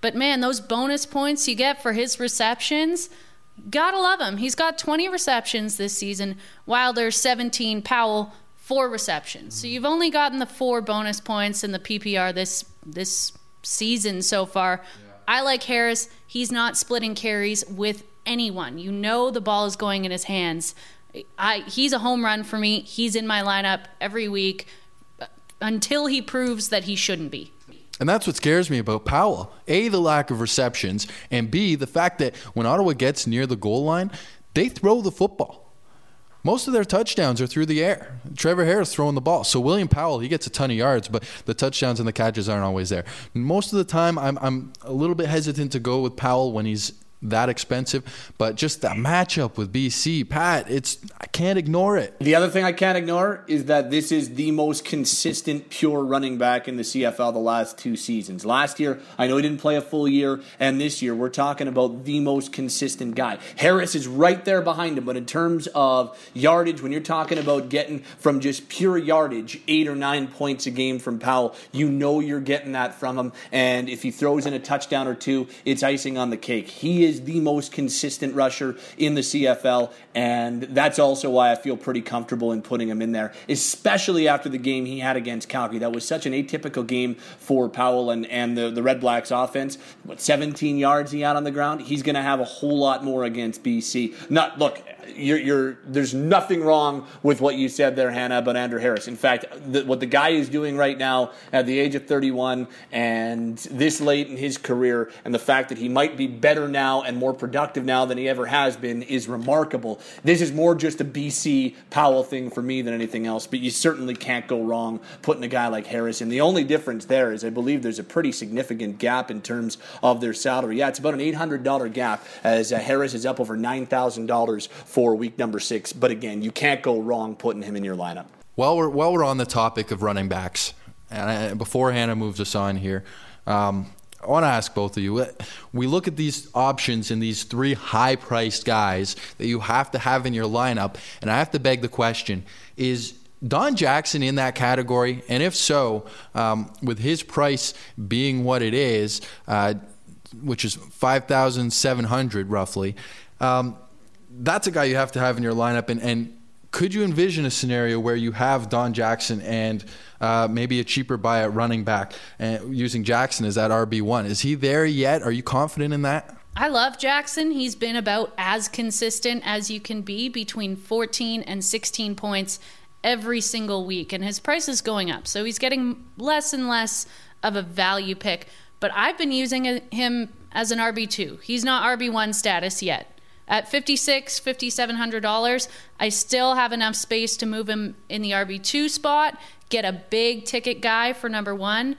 But man, those bonus points you get for his receptions Gotta love him. He's got 20 receptions this season. Wilder 17. Powell four receptions. So you've only gotten the four bonus points in the PPR this this season so far. Yeah. I like Harris. He's not splitting carries with anyone. You know the ball is going in his hands. I he's a home run for me. He's in my lineup every week uh, until he proves that he shouldn't be. And that's what scares me about Powell. A, the lack of receptions, and B, the fact that when Ottawa gets near the goal line, they throw the football. Most of their touchdowns are through the air. Trevor Harris throwing the ball. So William Powell, he gets a ton of yards, but the touchdowns and the catches aren't always there. Most of the time, I'm, I'm a little bit hesitant to go with Powell when he's that expensive, but just that matchup with BC, Pat, it's I can't ignore it. The other thing I can't ignore is that this is the most consistent pure running back in the CFL the last two seasons. Last year, I know he didn't play a full year, and this year we're talking about the most consistent guy. Harris is right there behind him, but in terms of yardage, when you're talking about getting from just pure yardage, eight or nine points a game from Powell, you know you're getting that from him. And if he throws in a touchdown or two, it's icing on the cake. He is is the most consistent rusher in the CFL, and that's also why I feel pretty comfortable in putting him in there, especially after the game he had against Calgary. That was such an atypical game for Powell and, and the, the Red Blacks offense. What, 17 yards he had on the ground? He's going to have a whole lot more against BC. Not Look, you're, you're, there's nothing wrong with what you said there, Hannah, about Andrew Harris. In fact, the, what the guy is doing right now at the age of 31 and this late in his career, and the fact that he might be better now and more productive now than he ever has been is remarkable. This is more just a BC Powell thing for me than anything else, but you certainly can't go wrong putting a guy like Harris in. The only difference there is I believe there's a pretty significant gap in terms of their salary. Yeah, it's about an $800 gap as uh, Harris is up over $9,000 for week number six. But again, you can't go wrong putting him in your lineup. While we're while we're on the topic of running backs, and I, before Hannah moves us on here, um, I want to ask both of you. We look at these options and these three high-priced guys that you have to have in your lineup, and I have to beg the question: Is Don Jackson in that category? And if so, um, with his price being what it is, uh, which is five thousand seven hundred roughly. Um, that's a guy you have to have in your lineup. And, and could you envision a scenario where you have Don Jackson and uh, maybe a cheaper buy at running back and using Jackson as that RB1? Is he there yet? Are you confident in that? I love Jackson. He's been about as consistent as you can be between 14 and 16 points every single week, and his price is going up. So he's getting less and less of a value pick. But I've been using him as an RB2. He's not RB1 status yet. At $56, $5,700, I still have enough space to move him in the RB2 spot, get a big ticket guy for number one.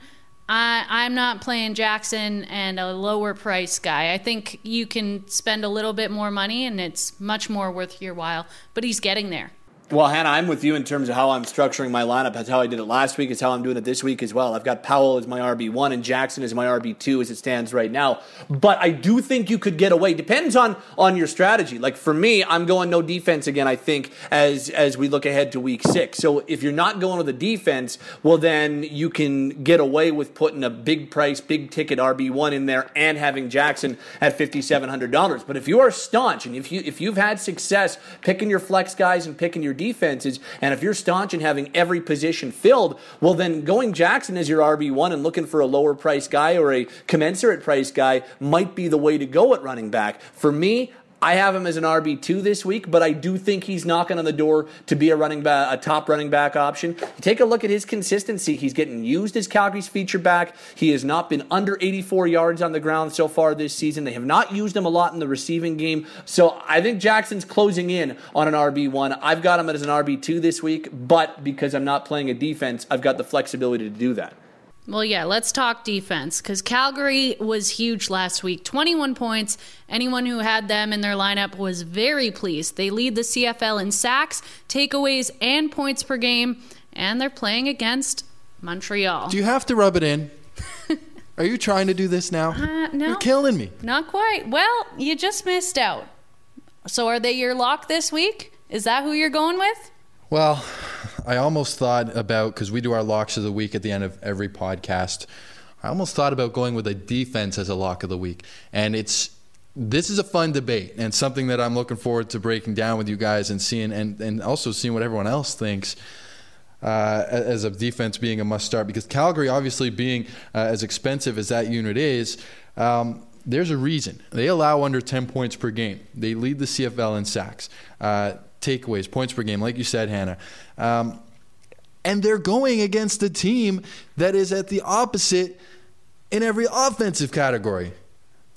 I, I'm not playing Jackson and a lower price guy. I think you can spend a little bit more money and it's much more worth your while, but he's getting there. Well, Hannah, I'm with you in terms of how I'm structuring my lineup. That's how I did it last week. It's how I'm doing it this week as well. I've got Powell as my RB1 and Jackson as my RB2 as it stands right now. But I do think you could get away. Depends on on your strategy. Like for me, I'm going no defense again. I think as as we look ahead to week six. So if you're not going with a defense, well then you can get away with putting a big price, big ticket RB1 in there and having Jackson at fifty seven hundred dollars. But if you are staunch and if you if you've had success picking your flex guys and picking your defenses. And if you're staunch in having every position filled, well, then going Jackson as your RB1 and looking for a lower price guy or a commensurate price guy might be the way to go at running back. For me, I have him as an RB2 this week, but I do think he's knocking on the door to be a running back, a top running back option. Take a look at his consistency. He's getting used as Calgary's feature back. He has not been under 84 yards on the ground so far this season. They have not used him a lot in the receiving game. So I think Jackson's closing in on an RB1. I've got him as an RB2 this week, but because I'm not playing a defense, I've got the flexibility to do that. Well, yeah, let's talk defense because Calgary was huge last week 21 points. Anyone who had them in their lineup was very pleased. They lead the CFL in sacks, takeaways, and points per game, and they're playing against Montreal. Do you have to rub it in? Are you trying to do this now? Uh, no. You're killing me. Not quite. Well, you just missed out. So, are they your lock this week? Is that who you're going with? Well, I almost thought about because we do our locks of the week at the end of every podcast. I almost thought about going with a defense as a lock of the week, and it's this is a fun debate and something that I'm looking forward to breaking down with you guys and seeing and, and also seeing what everyone else thinks. Uh, as a defense being a must start because Calgary obviously being uh, as expensive as that unit is um, there's a reason they allow under 10 points per game they lead the CFL in sacks uh, takeaways points per game like you said Hannah um, and they're going against a team that is at the opposite in every offensive category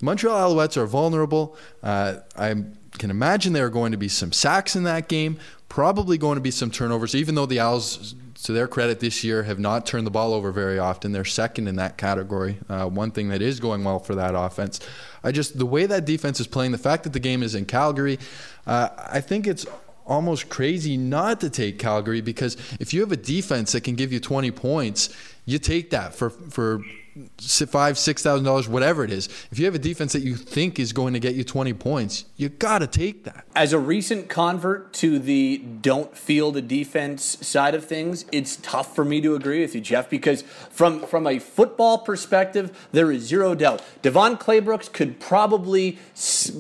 Montreal Alouettes are vulnerable. Uh, I can imagine there are going to be some sacks in that game, probably going to be some turnovers, even though the Owls, to their credit this year, have not turned the ball over very often. They're second in that category. Uh, one thing that is going well for that offense. I just, the way that defense is playing, the fact that the game is in Calgary, uh, I think it's almost crazy not to take Calgary because if you have a defense that can give you 20 points, you take that for, for five, six thousand dollars, whatever it is. If you have a defense that you think is going to get you twenty points, you got to take that. As a recent convert to the don't field the defense side of things, it's tough for me to agree with you, Jeff, because from from a football perspective, there is zero doubt DeVone Claybrooks could probably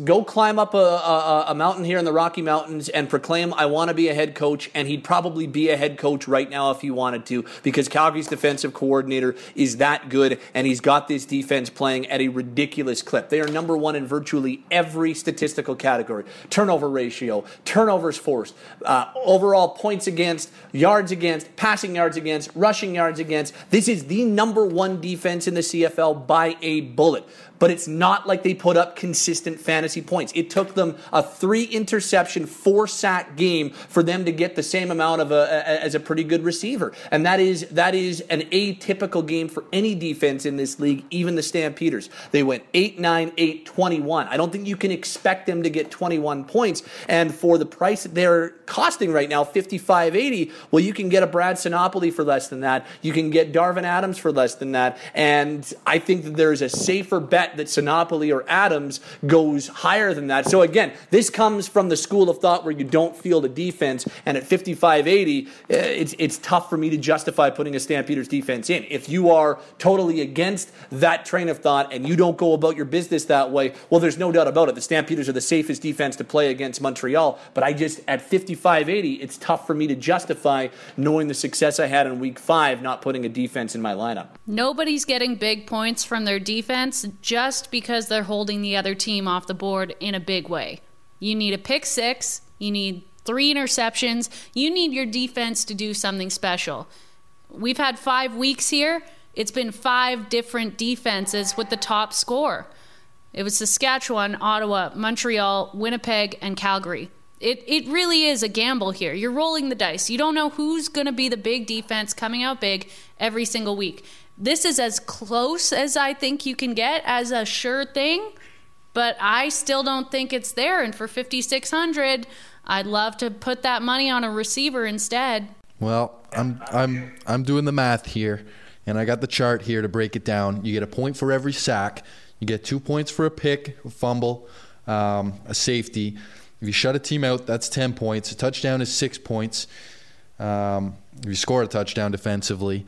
go climb up a, a, a mountain here in the Rocky Mountains and proclaim, "I want to be a head coach," and he'd probably be a head coach right now if he wanted to, because Calgary's defensive coordinator is that good and he's got this defense playing at a ridiculous clip. They are number one in virtually every statistical category turnover ratio, turnovers forced, uh, overall points against, yards against, passing yards against, rushing yards against. This is the number one defense in the CFL by a bullet but it's not like they put up consistent fantasy points. It took them a three interception, four sack game for them to get the same amount of a, a, as a pretty good receiver. And that is that is an atypical game for any defense in this league, even the Stampeders. They went 8 9, 8 21. I don't think you can expect them to get 21 points. And for the price they're costing right now, 55.80, well, you can get a Brad Sinopoli for less than that. You can get Darvin Adams for less than that. And I think that there's a safer bet bet that Sinopoli or Adams goes higher than that. So again, this comes from the school of thought where you don't field a defense, and at 55-80, eh, it's it's tough for me to justify putting a Stampeders defense in. If you are totally against that train of thought and you don't go about your business that way, well, there's no doubt about it. The Stampeders are the safest defense to play against Montreal, but I just at 55-80, it's tough for me to justify knowing the success I had in Week Five, not putting a defense in my lineup. Nobody's getting big points from their defense. Just just because they're holding the other team off the board in a big way. You need a pick six, you need three interceptions, you need your defense to do something special. We've had five weeks here. It's been five different defenses with the top score. It was Saskatchewan, Ottawa, Montreal, Winnipeg, and Calgary. It, it really is a gamble here. You're rolling the dice. You don't know who's going to be the big defense coming out big every single week this is as close as I think you can get as a sure thing, but I still don't think it's there. And for 5600 I'd love to put that money on a receiver instead. Well, I'm I'm I'm doing the math here, and I got the chart here to break it down. You get a point for every sack. You get two points for a pick, a fumble, um, a safety. If you shut a team out, that's ten points. A touchdown is six points. Um, if you score a touchdown defensively,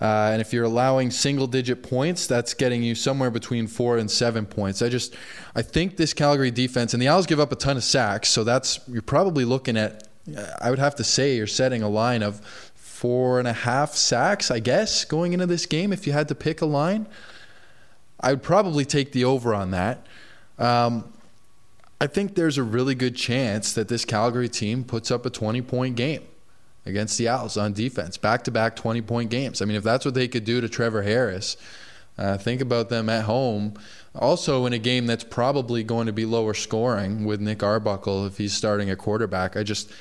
uh, and if you're allowing single digit points, that's getting you somewhere between four and seven points. I just, I think this Calgary defense, and the Owls give up a ton of sacks, so that's, you're probably looking at, I would have to say, you're setting a line of four and a half sacks, I guess, going into this game if you had to pick a line. I would probably take the over on that. Um, I think there's a really good chance that this Calgary team puts up a 20 point game against the Owls on defense, back to back 20 point games. I mean, if that's what they could do to Trevor Harris, uh, think about them at home. Also, in a game that's probably going to be lower scoring with Nick Arbuckle if he's starting at quarterback. I just.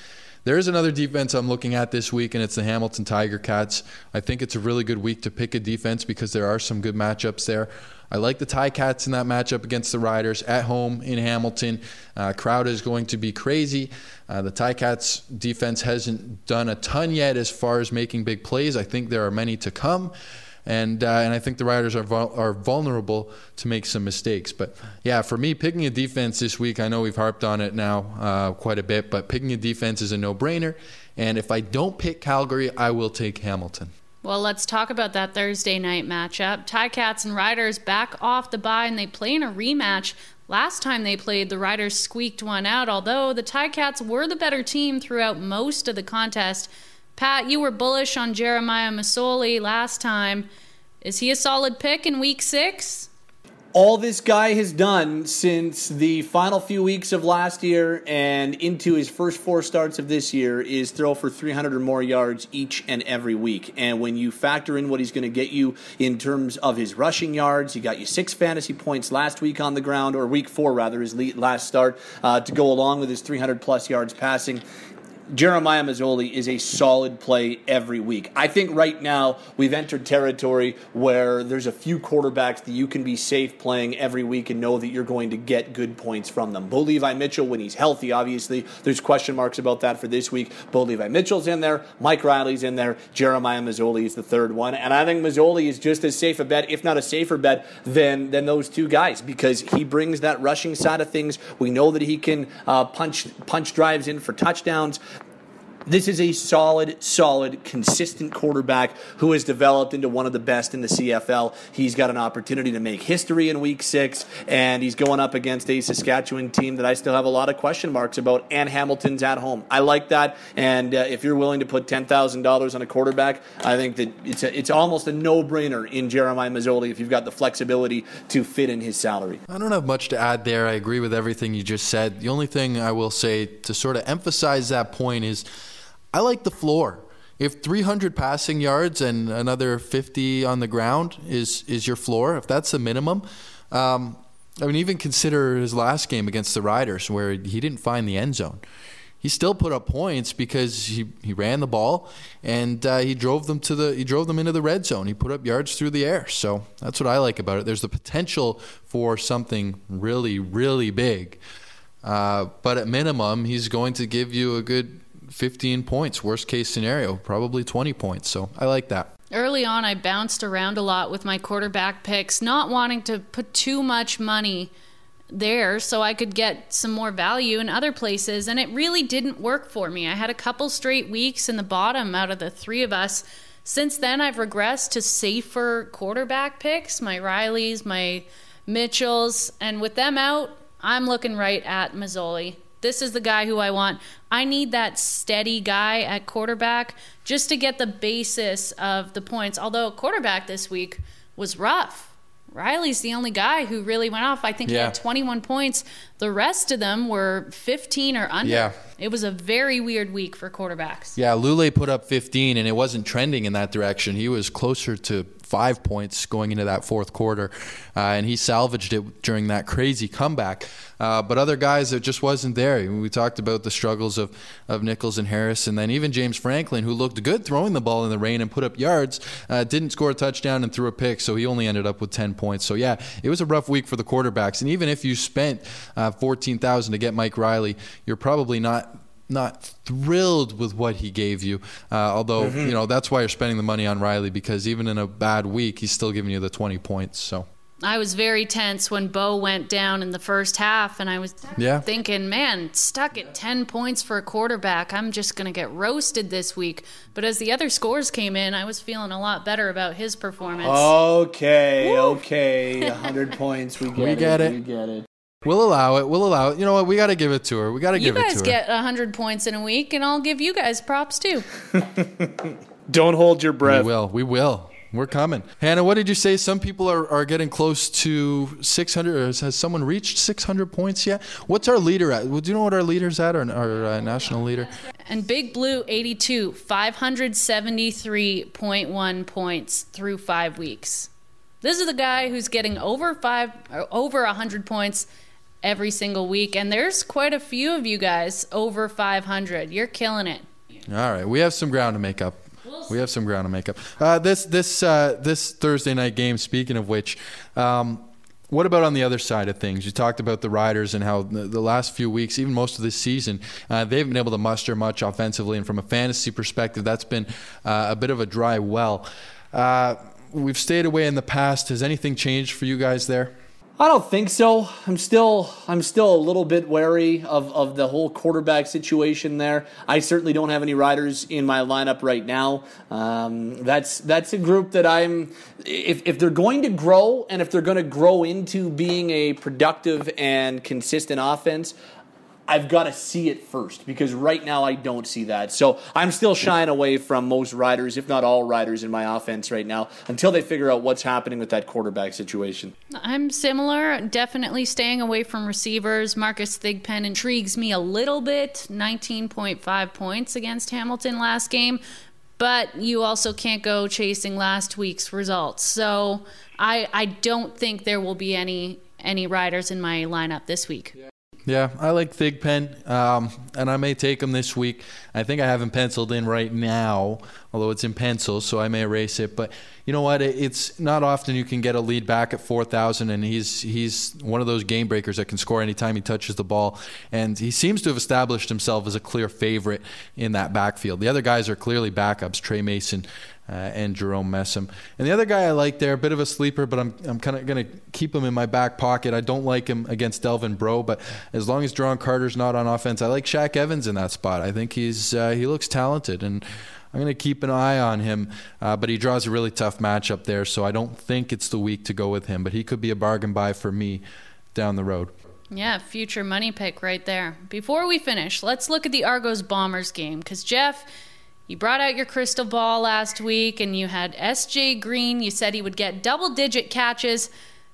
There's another defense I'm looking at this week, and it's the Hamilton Tiger Cats. I think it's a really good week to pick a defense because there are some good matchups there. I like the Ticats in that matchup against the Riders at home in Hamilton. Uh, crowd is going to be crazy. Uh, the Ticats defense hasn't done a ton yet as far as making big plays. I think there are many to come. And, uh, and I think the Riders are, vul- are vulnerable to make some mistakes. But yeah, for me, picking a defense this week, I know we've harped on it now uh, quite a bit, but picking a defense is a no brainer. And if I don't pick Calgary, I will take Hamilton. Well, let's talk about that Thursday night matchup. Ticats and Riders back off the bye and they play in a rematch. Last time they played, the Riders squeaked one out, although the Ticats were the better team throughout most of the contest. Pat, you were bullish on Jeremiah Masoli last time. Is he a solid pick in week six? All this guy has done since the final few weeks of last year and into his first four starts of this year is throw for 300 or more yards each and every week. And when you factor in what he's going to get you in terms of his rushing yards, he got you six fantasy points last week on the ground, or week four rather, his last start, uh, to go along with his 300 plus yards passing. Jeremiah Masoli is a solid play every week. I think right now we've entered territory where there's a few quarterbacks that you can be safe playing every week and know that you're going to get good points from them. Bo Levi Mitchell, when he's healthy, obviously, there's question marks about that for this week. Bo Levi Mitchell's in there, Mike Reilly's in there, Jeremiah Masoli is the third one. And I think Masoli is just as safe a bet, if not a safer bet, than, than those two guys because he brings that rushing side of things. We know that he can uh, punch, punch drives in for touchdowns. This is a solid, solid, consistent quarterback who has developed into one of the best in the CFL. He's got an opportunity to make history in week six, and he's going up against a Saskatchewan team that I still have a lot of question marks about, and Hamilton's at home. I like that, and uh, if you're willing to put $10,000 on a quarterback, I think that it's, a, it's almost a no brainer in Jeremiah Masoli if you've got the flexibility to fit in his salary. I don't have much to add there. I agree with everything you just said. The only thing I will say to sort of emphasize that point is I like the floor. If 300 passing yards and another 50 on the ground is is your floor, if that's the minimum, um, I mean, even consider his last game against the Riders where he didn't find the end zone. He still put up points because he, he ran the ball and uh, he drove them to the he drove them into the red zone. He put up yards through the air. So that's what I like about it. There's the potential for something really really big, uh, but at minimum, he's going to give you a good 15 points. Worst case scenario, probably 20 points. So I like that. Early on, I bounced around a lot with my quarterback picks, not wanting to put too much money there so I could get some more value in other places. And it really didn't work for me. I had a couple straight weeks in the bottom out of the three of us. Since then, I've regressed to safer quarterback picks my Reillys, my Mitchells. And with them out, I'm looking right at Masoli. This is the guy who I want. I need that steady guy at quarterback just to get the basis of the points. Although quarterback this week was rough. Reilly's the only guy who really went off. I think yeah. he had 21 points. The rest of them were 15 or under. Yeah. It was a very weird week for quarterbacks. Yeah, Lulay put up 15, and it wasn't trending in that direction. He was closer to five points going into that fourth quarter, uh, and he salvaged it during that crazy comeback. Uh, but other guys, it just wasn't there. We talked about the struggles of, of Nichols and Harris, and then even James Franklin, who looked good throwing the ball in the rain and put up yards, uh, didn't score a touchdown and threw a pick, so he only ended up with 10 points. So, yeah, it was a rough week for the quarterbacks. And even if you spent uh, 14000 to get Mike Reilly, you're probably not not thrilled with what he gave you. Uh, although mm-hmm. you know that's why you're spending the money on Reilly because even in a bad week, he's still giving you the 20 points. So. I was very tense when Bo went down in the first half, and I was yeah. thinking, man, stuck at 10 points for a quarterback. I'm just going to get roasted this week. But as the other scores came in, I was feeling a lot better about his performance. Okay, Woo! okay. 100 points. We get, we it. get it. We get it. We'll allow it. We'll allow it. You know what? We got to give it to her. We got to give it to her. You guys get 100 points in a week, and I'll give you guys props too. Don't hold your breath. We will. We will. We're coming. Hannah, what did you say? Some people are, are getting close to 600. Has someone reached 600 points yet? What's our leader at? Well, do you know what our leader's at, our, our uh, national leader? And Big Blue, 82, 573.1 points through five weeks. This is the guy who's getting over five, over 100 points every single week. And there's quite a few of you guys over 500. You're killing it. All right. We have some ground to make up. We have some ground to make up. Uh, this this uh, this Thursday night game. Speaking of which, um, what about on the other side of things? You talked about the Riders and how the, the last few weeks, even most of this season, uh, they haven't been able to muster much offensively. And from a fantasy perspective, that's been uh, a bit of a dry well. Uh, we've stayed away in the past. Has anything changed for you guys there? I don't think so. I'm still I'm still a little bit wary of, of the whole quarterback situation there. I certainly don't have any riders in my lineup right now. Um, that's that's a group that I'm if if they're going to grow and if they're going to grow into being a productive and consistent offense, I've got to see it first because right now I don't see that. So I'm still shying away from most riders, if not all riders in my offense right now, until they figure out what's happening with that quarterback situation. I'm similar. Definitely staying away from receivers. Marcus Thigpen intrigues me a little bit. 19.5 points against Hamilton last game. But you also can't go chasing last week's results. So I I don't think there will be any any riders in my lineup this week. Yeah. Yeah, I like Thigpen, um, and I may take him this week. I think I have him penciled in right now, although it's in pencil, so I may erase it. But you know what? It's not often you can get a lead back at 4,000, and he's he's one of those game breakers that can score anytime he touches the ball. And he seems to have established himself as a clear favorite in that backfield. The other guys are clearly backups. Tre Mason uh, and Jerome Messam. And the other guy I like there, a bit of a sleeper, but I'm, I'm kind of going to keep him in my back pocket. I don't like him against Delvin Breaux, but as long as Duron Carter's not on offense, I like Shaq Evans in that spot. I think he's uh, he looks talented, and I'm going to keep an eye on him. Uh, but he draws a really tough matchup there, so I don't think it's the week to go with him. But he could be a bargain buy for me down the road. Yeah, future money pick right there. Before we finish, let's look at the Argos Bombers game because Jeff you brought out your crystal ball last week and you had SJ Green. You said he would get double digit catches.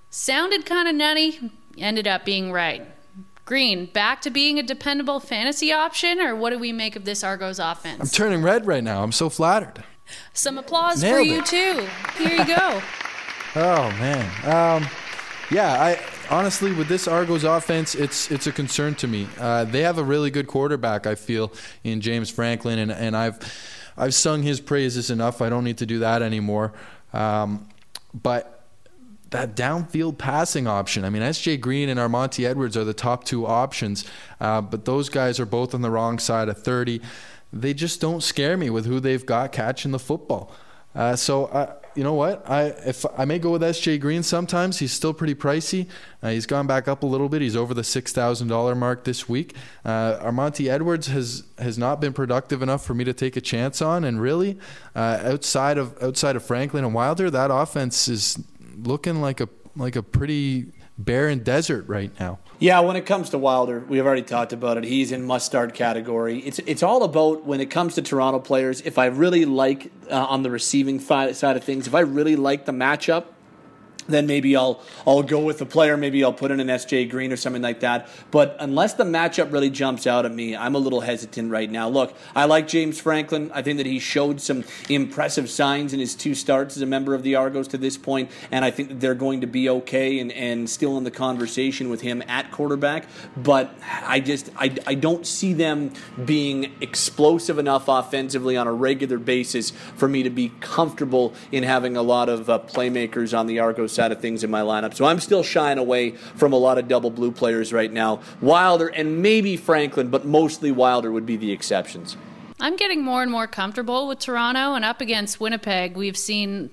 Sounded kind of nutty, ended up being right. Green, back to being a dependable fantasy option, or what do we make of this Argos offense? I'm turning red right now. I'm so flattered. Some applause Nailed for you, too. Here you go. oh, man. Um, yeah, I honestly, with this Argos offense, it's it's a concern to me. Uh, they have a really good quarterback, I feel, in James Franklin, and, and I've I've sung his praises enough. I don't need to do that anymore. Um, but that downfield passing option. I mean, S.J. Green and Armanti Edwards are the top two options, uh, but those guys are both on the wrong side of 30. They just don't scare me with who they've got catching the football. Uh, so uh, you know what? I if I may go with SJ Green sometimes. He's still pretty pricey. Uh, he's gone back up a little bit. He's over the six thousand dollar mark this week. Uh, Armanti Edwards has has not been productive enough for me to take a chance on. And really, uh, outside of outside of Franklin and Wilder, that offense is looking like a like a pretty barren desert right now. Yeah, when it comes to Wilder, we've already talked about it. He's in must start category. It's it's all about when it comes to Toronto players. If I really like uh, on the receiving side of things, if I really like the matchup, then maybe I'll I'll go with the player. Maybe I'll put in an SJ Green or something like that. But unless the matchup really jumps out at me, I'm a little hesitant right now. Look, I like James Franklin. I think that he showed some impressive signs in his two starts as a member of the Argos to this point, and I think that they're going to be okay and, and still in the conversation with him at quarterback. But I just I, I don't see them being explosive enough offensively on a regular basis for me to be comfortable in having a lot of uh, playmakers on the Argos side of things in my lineup. So I'm still shying away from a lot of double blue players right now. Wilder and maybe Franklin, but mostly Wilder would be the exceptions. I'm getting more and more comfortable with Toronto and up against Winnipeg. We've seen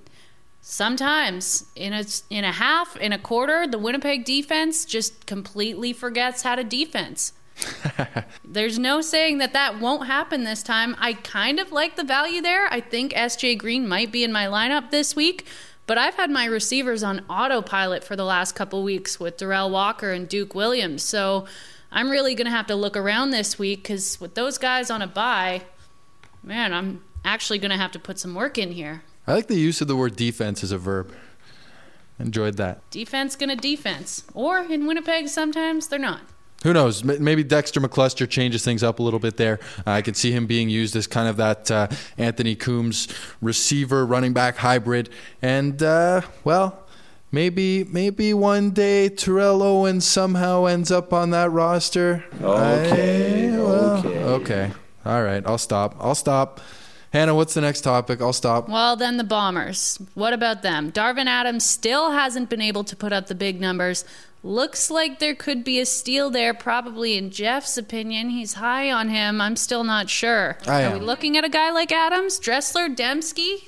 sometimes in a in a half, in a quarter, the Winnipeg defense just completely forgets how to defense. There's no saying that that won't happen this time. I kind of like the value there. I think SJ Green might be in my lineup this week. But I've had my receivers on autopilot for the last couple weeks with Derel Walker and Duke Williams. So I'm really going to have to look around this week because with those guys on a bye, man, I'm actually going to have to put some work in here. I like the use of the word defense as a verb. Enjoyed that. Defense gonna defense. Or in Winnipeg, sometimes they're not who knows? Maybe Dexter McCluster changes things up a little bit there. Uh, I could see him being used as kind of that uh, Anthony Coombs receiver, running back hybrid. And, uh, well, maybe maybe one day Terrell Owens somehow ends up on that roster. Okay. I, well, okay. Okay. All right. I'll stop. I'll stop. Hannah, what's the next topic? I'll stop. Well, then the Bombers. What about them? Darvin Adams still hasn't been able to put up the big numbers. Looks like there could be a steal there, probably in Jeff's opinion. He's high on him. I'm still not sure. Are we looking at a guy like Adams, Dressler, Demski?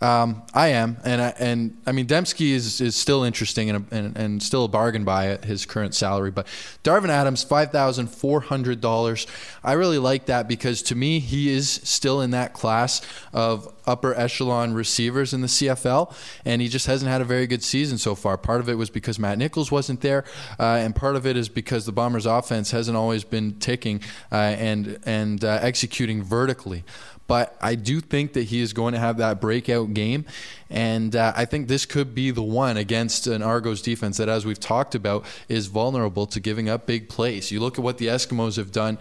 Um, I am, and I, and I mean Demski is, is still interesting and, and and still a bargain buy at his current salary. But Darvin Adams, five thousand four hundred dollars. I really like that because to me he is still in that class of upper echelon receivers in the CFL, and he just hasn't had a very good season so far. Part of it was because Matt Nichols wasn't there, uh, and part of it is because the Bombers' offense hasn't always been ticking uh, and and uh, executing vertically but I do think that he is going to have that breakout game. And uh, I think this could be the one against an Argos defense that, as we've talked about, is vulnerable to giving up big plays. You look at what the Eskimos have done.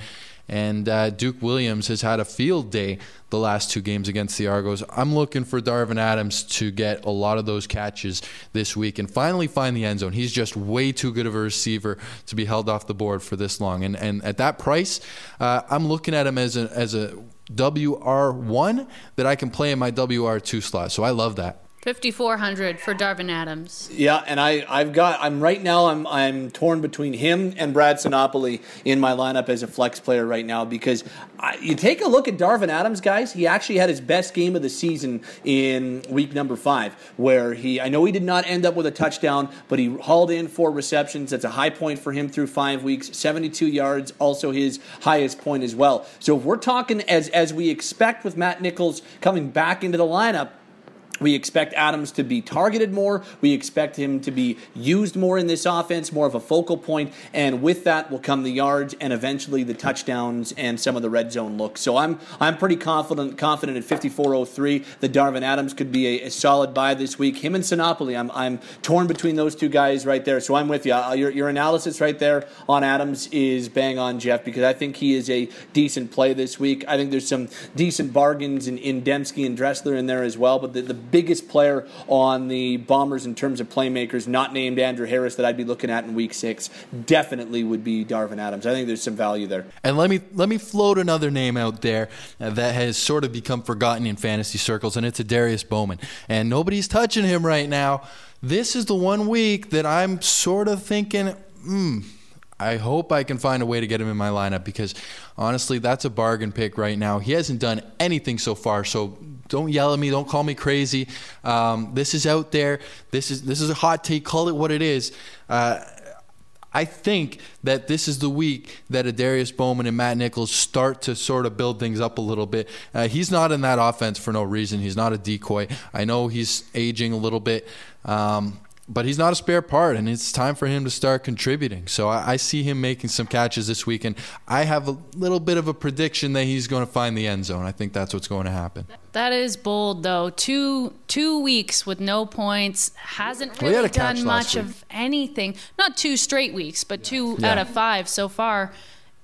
And uh, Duke Williams has had a field day the last two games against the Argos. I'm looking for Darvin Adams to get a lot of those catches this week and finally find the end zone. He's just way too good of a receiver to be held off the board for this long. And and at that price, uh, I'm looking at him as a as a WR1 that I can play in my WR2 slot. So I love that. 5400 for Darvin Adams. Yeah, and I, I've got I'm right now I'm I'm torn between him and Brad Sinopoli in my lineup as a flex player right now because I, you take a look at Darvin Adams, guys. He actually had his best game of the season in week number five, where he I know he did not end up with a touchdown, but he hauled in four receptions. That's a high point for him through five weeks. 72 yards, also his highest point as well. So if we're talking as as we expect with Matt Nichols coming back into the lineup we expect Adams to be targeted more. We expect him to be used more in this offense, more of a focal point. point, and with that will come the yards and eventually the touchdowns and some of the red zone looks. So I'm I'm pretty confident confident at 5403 that Darvin Adams could be a, a solid buy this week. Him and Sinopoli, I'm I'm torn between those two guys right there. So I'm with you. Uh, your your analysis right there on Adams is bang on, Jeff, because I think he is a decent play this week. I think there's some decent bargains in, in Demski and Dressler in there as well, but the, the biggest player on the Bombers in terms of playmakers, not named Andrew Harris, that I'd be looking at in Week Six, definitely would be Darvin Adams. I think there's some value there. And let me let me float another name out there that has sort of become forgotten in fantasy circles, and it's Adarius Bowman, and nobody's touching him right now. This is the one week that I'm sort of thinking, hmm. I hope I can find a way to get him in my lineup because honestly, that's a bargain pick right now. He hasn't done anything so far, so don't yell at me. Don't call me crazy. Um, this is out there. This is this is a hot take. Call it what it is. Uh, I think that this is the week that Adarius Bowman and Matt Nichols start to sort of build things up a little bit. Uh, he's not in that offense for no reason. He's not a decoy. I know he's aging a little bit. Um, but he's not a spare part, and it's time for him to start contributing. So I, I, see him making some catches this week, and I have a little bit of a prediction that he's going to find the end zone. I think that's what's going to happen. That is bold, though. Two two weeks with no points hasn't really well, done much of anything. Not two straight weeks, but two yeah. out of five so far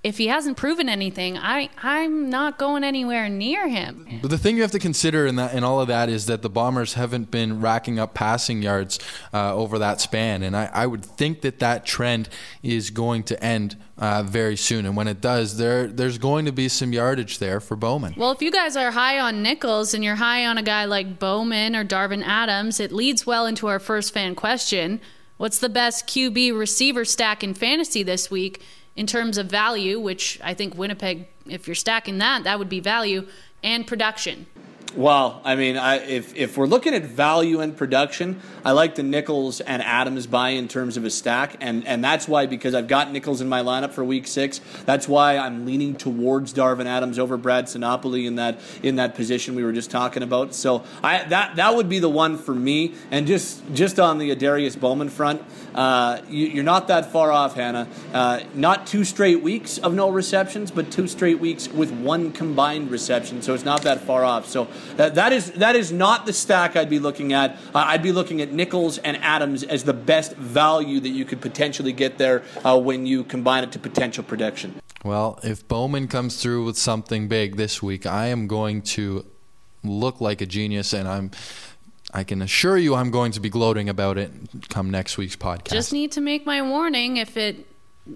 if he hasn't proven anything, I I'm not going anywhere near him. But the thing you have to consider in that in all of that is that the Bombers haven't been racking up passing yards uh, over that span, and I, I would think that that trend is going to end uh, very soon. And when it does, there there's going to be some yardage there for Bowman. Well, if you guys are high on Nichols and you're high on a guy like Bowman or Darvin Adams, it leads well into our first fan question. What's the best QB receiver stack in fantasy this week? In terms of value, which I think Winnipeg, if you're stacking that, that would be value, and production. Well, I mean, I, if if we're looking at value and production, I like the Nichols and Adams buy in terms of a stack, and and that's why because I've got Nichols in my lineup for Week Six. That's why I'm leaning towards Darvin Adams over Brad Sinopoli in that in that position we were just talking about. So I that that would be the one for me. And just just on the Adarius Bowman front, uh, you, are not that far off, Hannah. Uh, not two straight weeks of no receptions, but two straight weeks with one combined reception. So it's not that far off. So that, that is that is not the stack I'd be looking at. Uh, I'd be looking at Nichols and Adams as the best value that you could potentially get there uh, when you combine it to potential prediction. Well, if Bowman comes through with something big this week, I am going to look like a genius, and I'm. I can assure you, I'm going to be gloating about it come next week's podcast. Just need to make my warning if it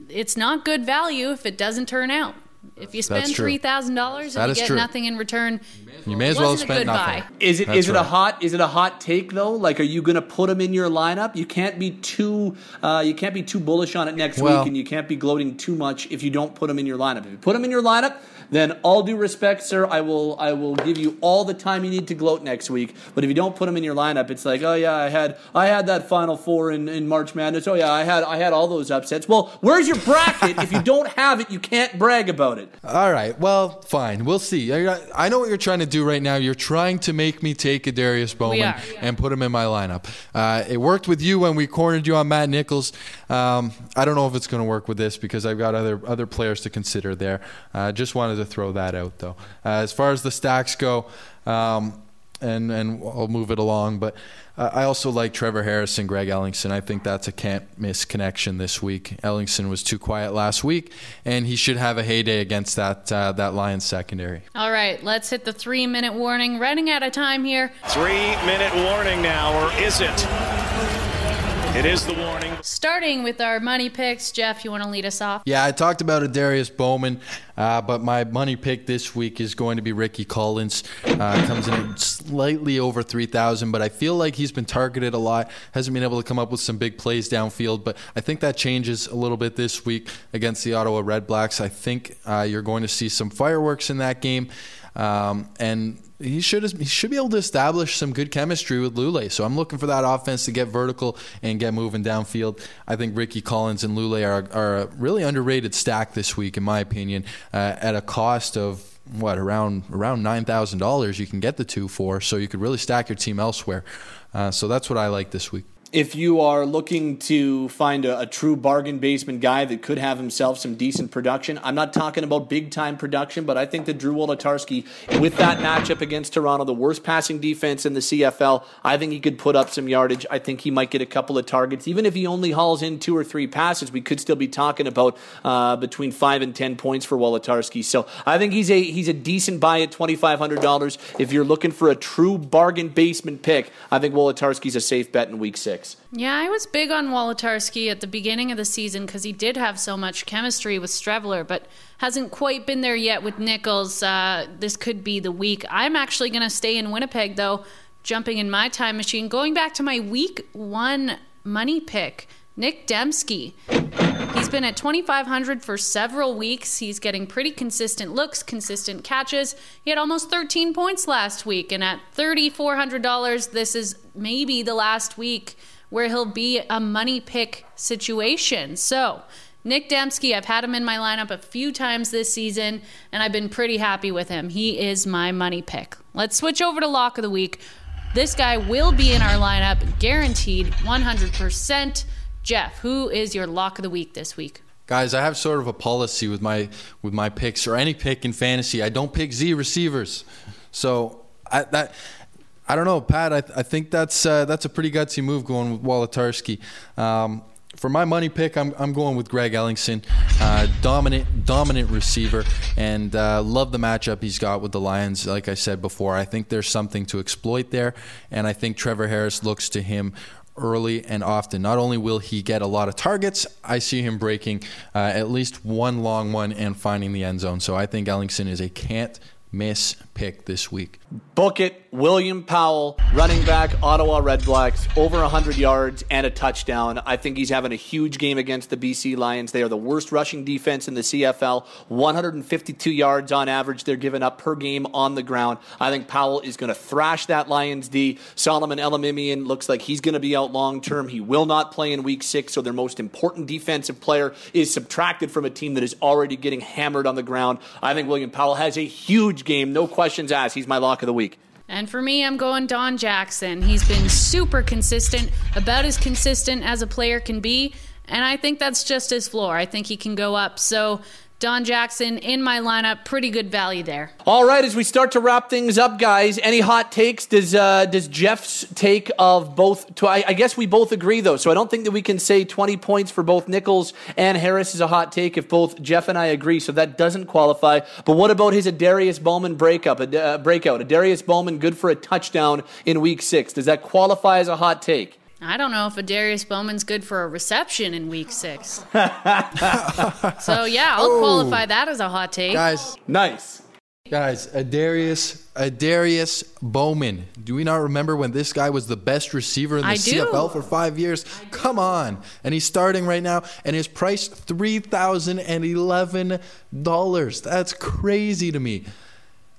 it's not good value if it doesn't turn out If you spend true. three thousand dollars That and is you get true. nothing in return, You may as well have wasn't a spent good nothing. buy. Is it That's is it a right. hot is it a hot take though? Like, are you going to put him in your lineup? You can't be too uh, you can't be too bullish on it next Well- week, and you can't be gloating too much if you don't put him in your lineup. If you put him in your lineup, then all due respect, sir, I will I will give you all the time you need to gloat next week. But if you don't put him in your lineup, it's like, oh yeah, I had I had that Final Four in, in March Madness. Oh yeah, I had I had all those upsets. Well, where's your bracket? if you don't have it, you can't brag about it. All right. Well, fine. We'll see. I, I know what you're trying to do right now. You're trying to make me take Adarius Bowman and put him in my lineup. Uh, it worked with you when we cornered you on Matt Nichols. Um, I don't know if it's going to work with this because I've got other other players to consider there. Uh, just wanted to throw that out though. Uh, as far as the stacks go. Um, and and I'll move it along. But uh, I also like Trevor Harrison, Greg Ellingson. I think that's a can't miss connection this week. Ellingson was too quiet last week, and he should have a heyday against that uh, that Lions secondary. All right, let's hit the three minute warning. Running out of time here. Three minute warning now, or is it? It is the warning. Starting with our money picks, Jeff, you want to lead us off? Yeah, I talked about Adarius Bowman, uh, but my money pick this week is going to be Ricky Collins. Uh, comes in slightly over 3,000, but I feel like he's been targeted a lot. Hasn't been able to come up with some big plays downfield, but I think that changes a little bit this week against the Ottawa Red Blacks. I think uh, you're going to see some fireworks in that game. Um, and he should he should be able to establish some good chemistry with Lulay. So I'm looking for that offense to get vertical and get moving downfield. I think Ricky Collins and Lulay are are a really underrated stack this week, in my opinion, uh, at a cost of what around around nine thousand dollars. You can get the two for, so you could really stack your team elsewhere. Uh, so that's what I like this week. If you are looking to find a, a true bargain basement guy that could have himself some decent production, I'm not talking about big time production, but I think that Drew Wolitarsky, with that matchup against Toronto, the worst passing defense in the CFL, I think he could put up some yardage. I think he might get a couple of targets. Even if he only hauls in two or three passes, we could still be talking about uh, between five and ten points for Wolitarsky. So I think he's a he's a decent buy at twenty five hundred dollars. If you're looking for a true bargain basement pick, I think Wolitarsky's a safe bet in week six. Yeah, I was big on Wolitarsky at the beginning of the season because he did have so much chemistry with Streveler, but hasn't quite been there yet with Nichols. Uh, this could be the week. I'm actually going to stay in Winnipeg, though, jumping in my time machine, going back to my week one money pick, Nick Demski. He's been at 2500 for several weeks. He's getting pretty consistent looks, consistent catches. He had almost 13 points last week and at $3400 this is maybe the last week where he'll be a money pick situation. So, Nick Demski, I've had him in my lineup a few times this season and I've been pretty happy with him. He is my money pick. Let's switch over to lock of the week. This guy will be in our lineup, guaranteed 100%. Jeff, who is your lock of the week this week? Guys, I have sort of a policy with my with my picks or any pick in fantasy. I don't pick Z receivers, so I, that I don't know, Pat. I, I think that's uh, that's a pretty gutsy move going with Wolitarsky. Um, for my money pick, I'm, I'm going with Greg Ellingson, uh, dominant dominant receiver, and uh, love the matchup he's got with the Lions. Like I said before, I think there's something to exploit there, and I think Trevor Harris looks to him early and often. Not only will he get a lot of targets, I see him breaking uh, at least one long one and finding the end zone. So I think Ellingson is a can't miss pick this week. Book it. William Powell, running back, Ottawa Red Blacks, over 100 yards and a touchdown. I think he's having a huge game against the BC Lions. They are the worst rushing defense in the CFL. 152 yards on average they're giving up per game on the ground. I think Powell is going to thrash that Lions D. Solomon Elimimian looks like he's going to be out long term. He will not play in week six, so their most important defensive player is subtracted from a team that is already getting hammered on the ground. I think William Powell has a huge game, no questions asked. He's my lock of the week. And for me, I'm going Don Jackson. He's been super consistent, about as consistent as a player can be. And I think that's just his floor. I think he can go up. So, Don Jackson in my lineup, pretty good value there. All right, as we start to wrap things up, guys, any hot takes? Does uh, does Jeff's take of both? To, I, I guess we both agree though, so I don't think that we can say twenty points for both Nichols and Harris is a hot take if both Jeff and I agree. So that doesn't qualify. But what about his Adarius Bowman breakup? A uh, breakout. Adarius Bowman good for a touchdown in Week Six. Does that qualify as a hot take? I don't know if Adarius Bowman's good for a reception in week six. so yeah, I'll Oh. qualify that as a hot take. Guys, Nice. guys, Adarius, Adarius Bowman. Do we not remember when this guy was the best receiver in the I do. CFL for five years? Come on. And he's starting right now, and his price $3,011. That's crazy to me.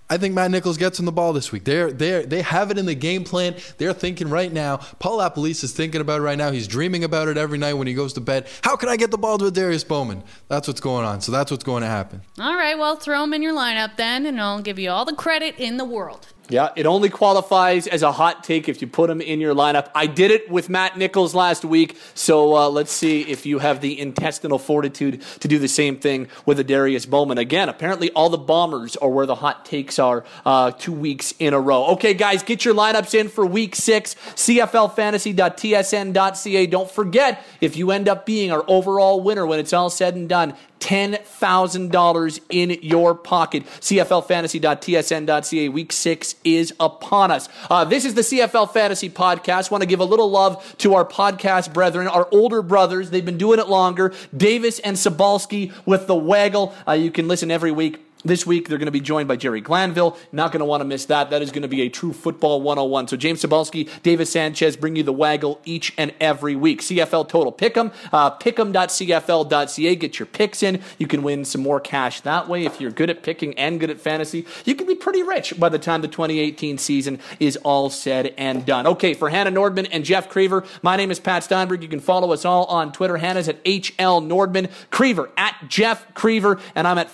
I think Matt Nichols gets him the ball this week. They're they they have it in the game plan. They're thinking right now. Paul LaPolice is thinking about it right now. He's dreaming about it every night when he goes to bed. How can I get the ball to Darius Bowman? That's what's going on. So that's what's going to happen. All right, well, throw him in your lineup then, and I'll give you all the credit in the world. Yeah, it only qualifies as a hot take if you put him in your lineup. I did it with Matt Nichols last week, so uh, let's see if you have the intestinal fortitude to do the same thing with Adarius Bowman. Again, apparently all the Bombers are where the hot takes are uh, two weeks in a row. Okay, guys, get your lineups in for week six. CFLFantasy.tsn.ca. Don't forget, if you end up being our overall winner when it's all said and done, $10,000 in your pocket. CFLFantasy.tsn.ca. Week six is upon us. Uh, this is the CFL Fantasy Podcast. Want to give a little love to our podcast brethren, our older brothers. They've been doing it longer. Davis and Sabalski with the waggle. Uh, you can listen every week. This week, they're going to be joined by Jerry Glanville. Not going to want to miss that. That is going to be a true football 101. So, James Sabalski, Davis Sanchez bring you the waggle each and every week. CFL Total Pick'em, uh, pick'em.cfl.ca. Get your picks in. You can win some more cash that way. If you're good at picking and good at fantasy, you can be pretty rich by the time the 2018 season is all said and done. Okay, for Hannah Nordman and Jeff Creever, my name is Pat Steinberg. You can follow us all on Twitter. Hannah's at HL Nordman, Creever at Jeff Creever, and I'm at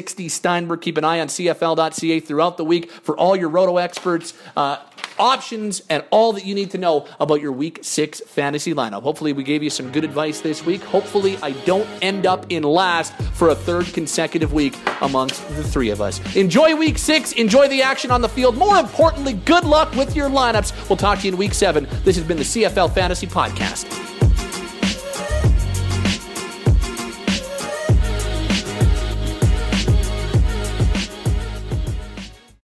Fan960 Steinberg. Keep an eye on CFL.ca throughout the week for all your roto experts. Uh, options and all that you need to know about your week six fantasy lineup. Hopefully, we gave you some good advice this week. Hopefully, I don't end up in last for a third consecutive week amongst the three of us. Enjoy week six, enjoy the action on the field. More importantly, good luck with your lineups. We'll talk to you in week seven. This has been the CFL Fantasy Podcast.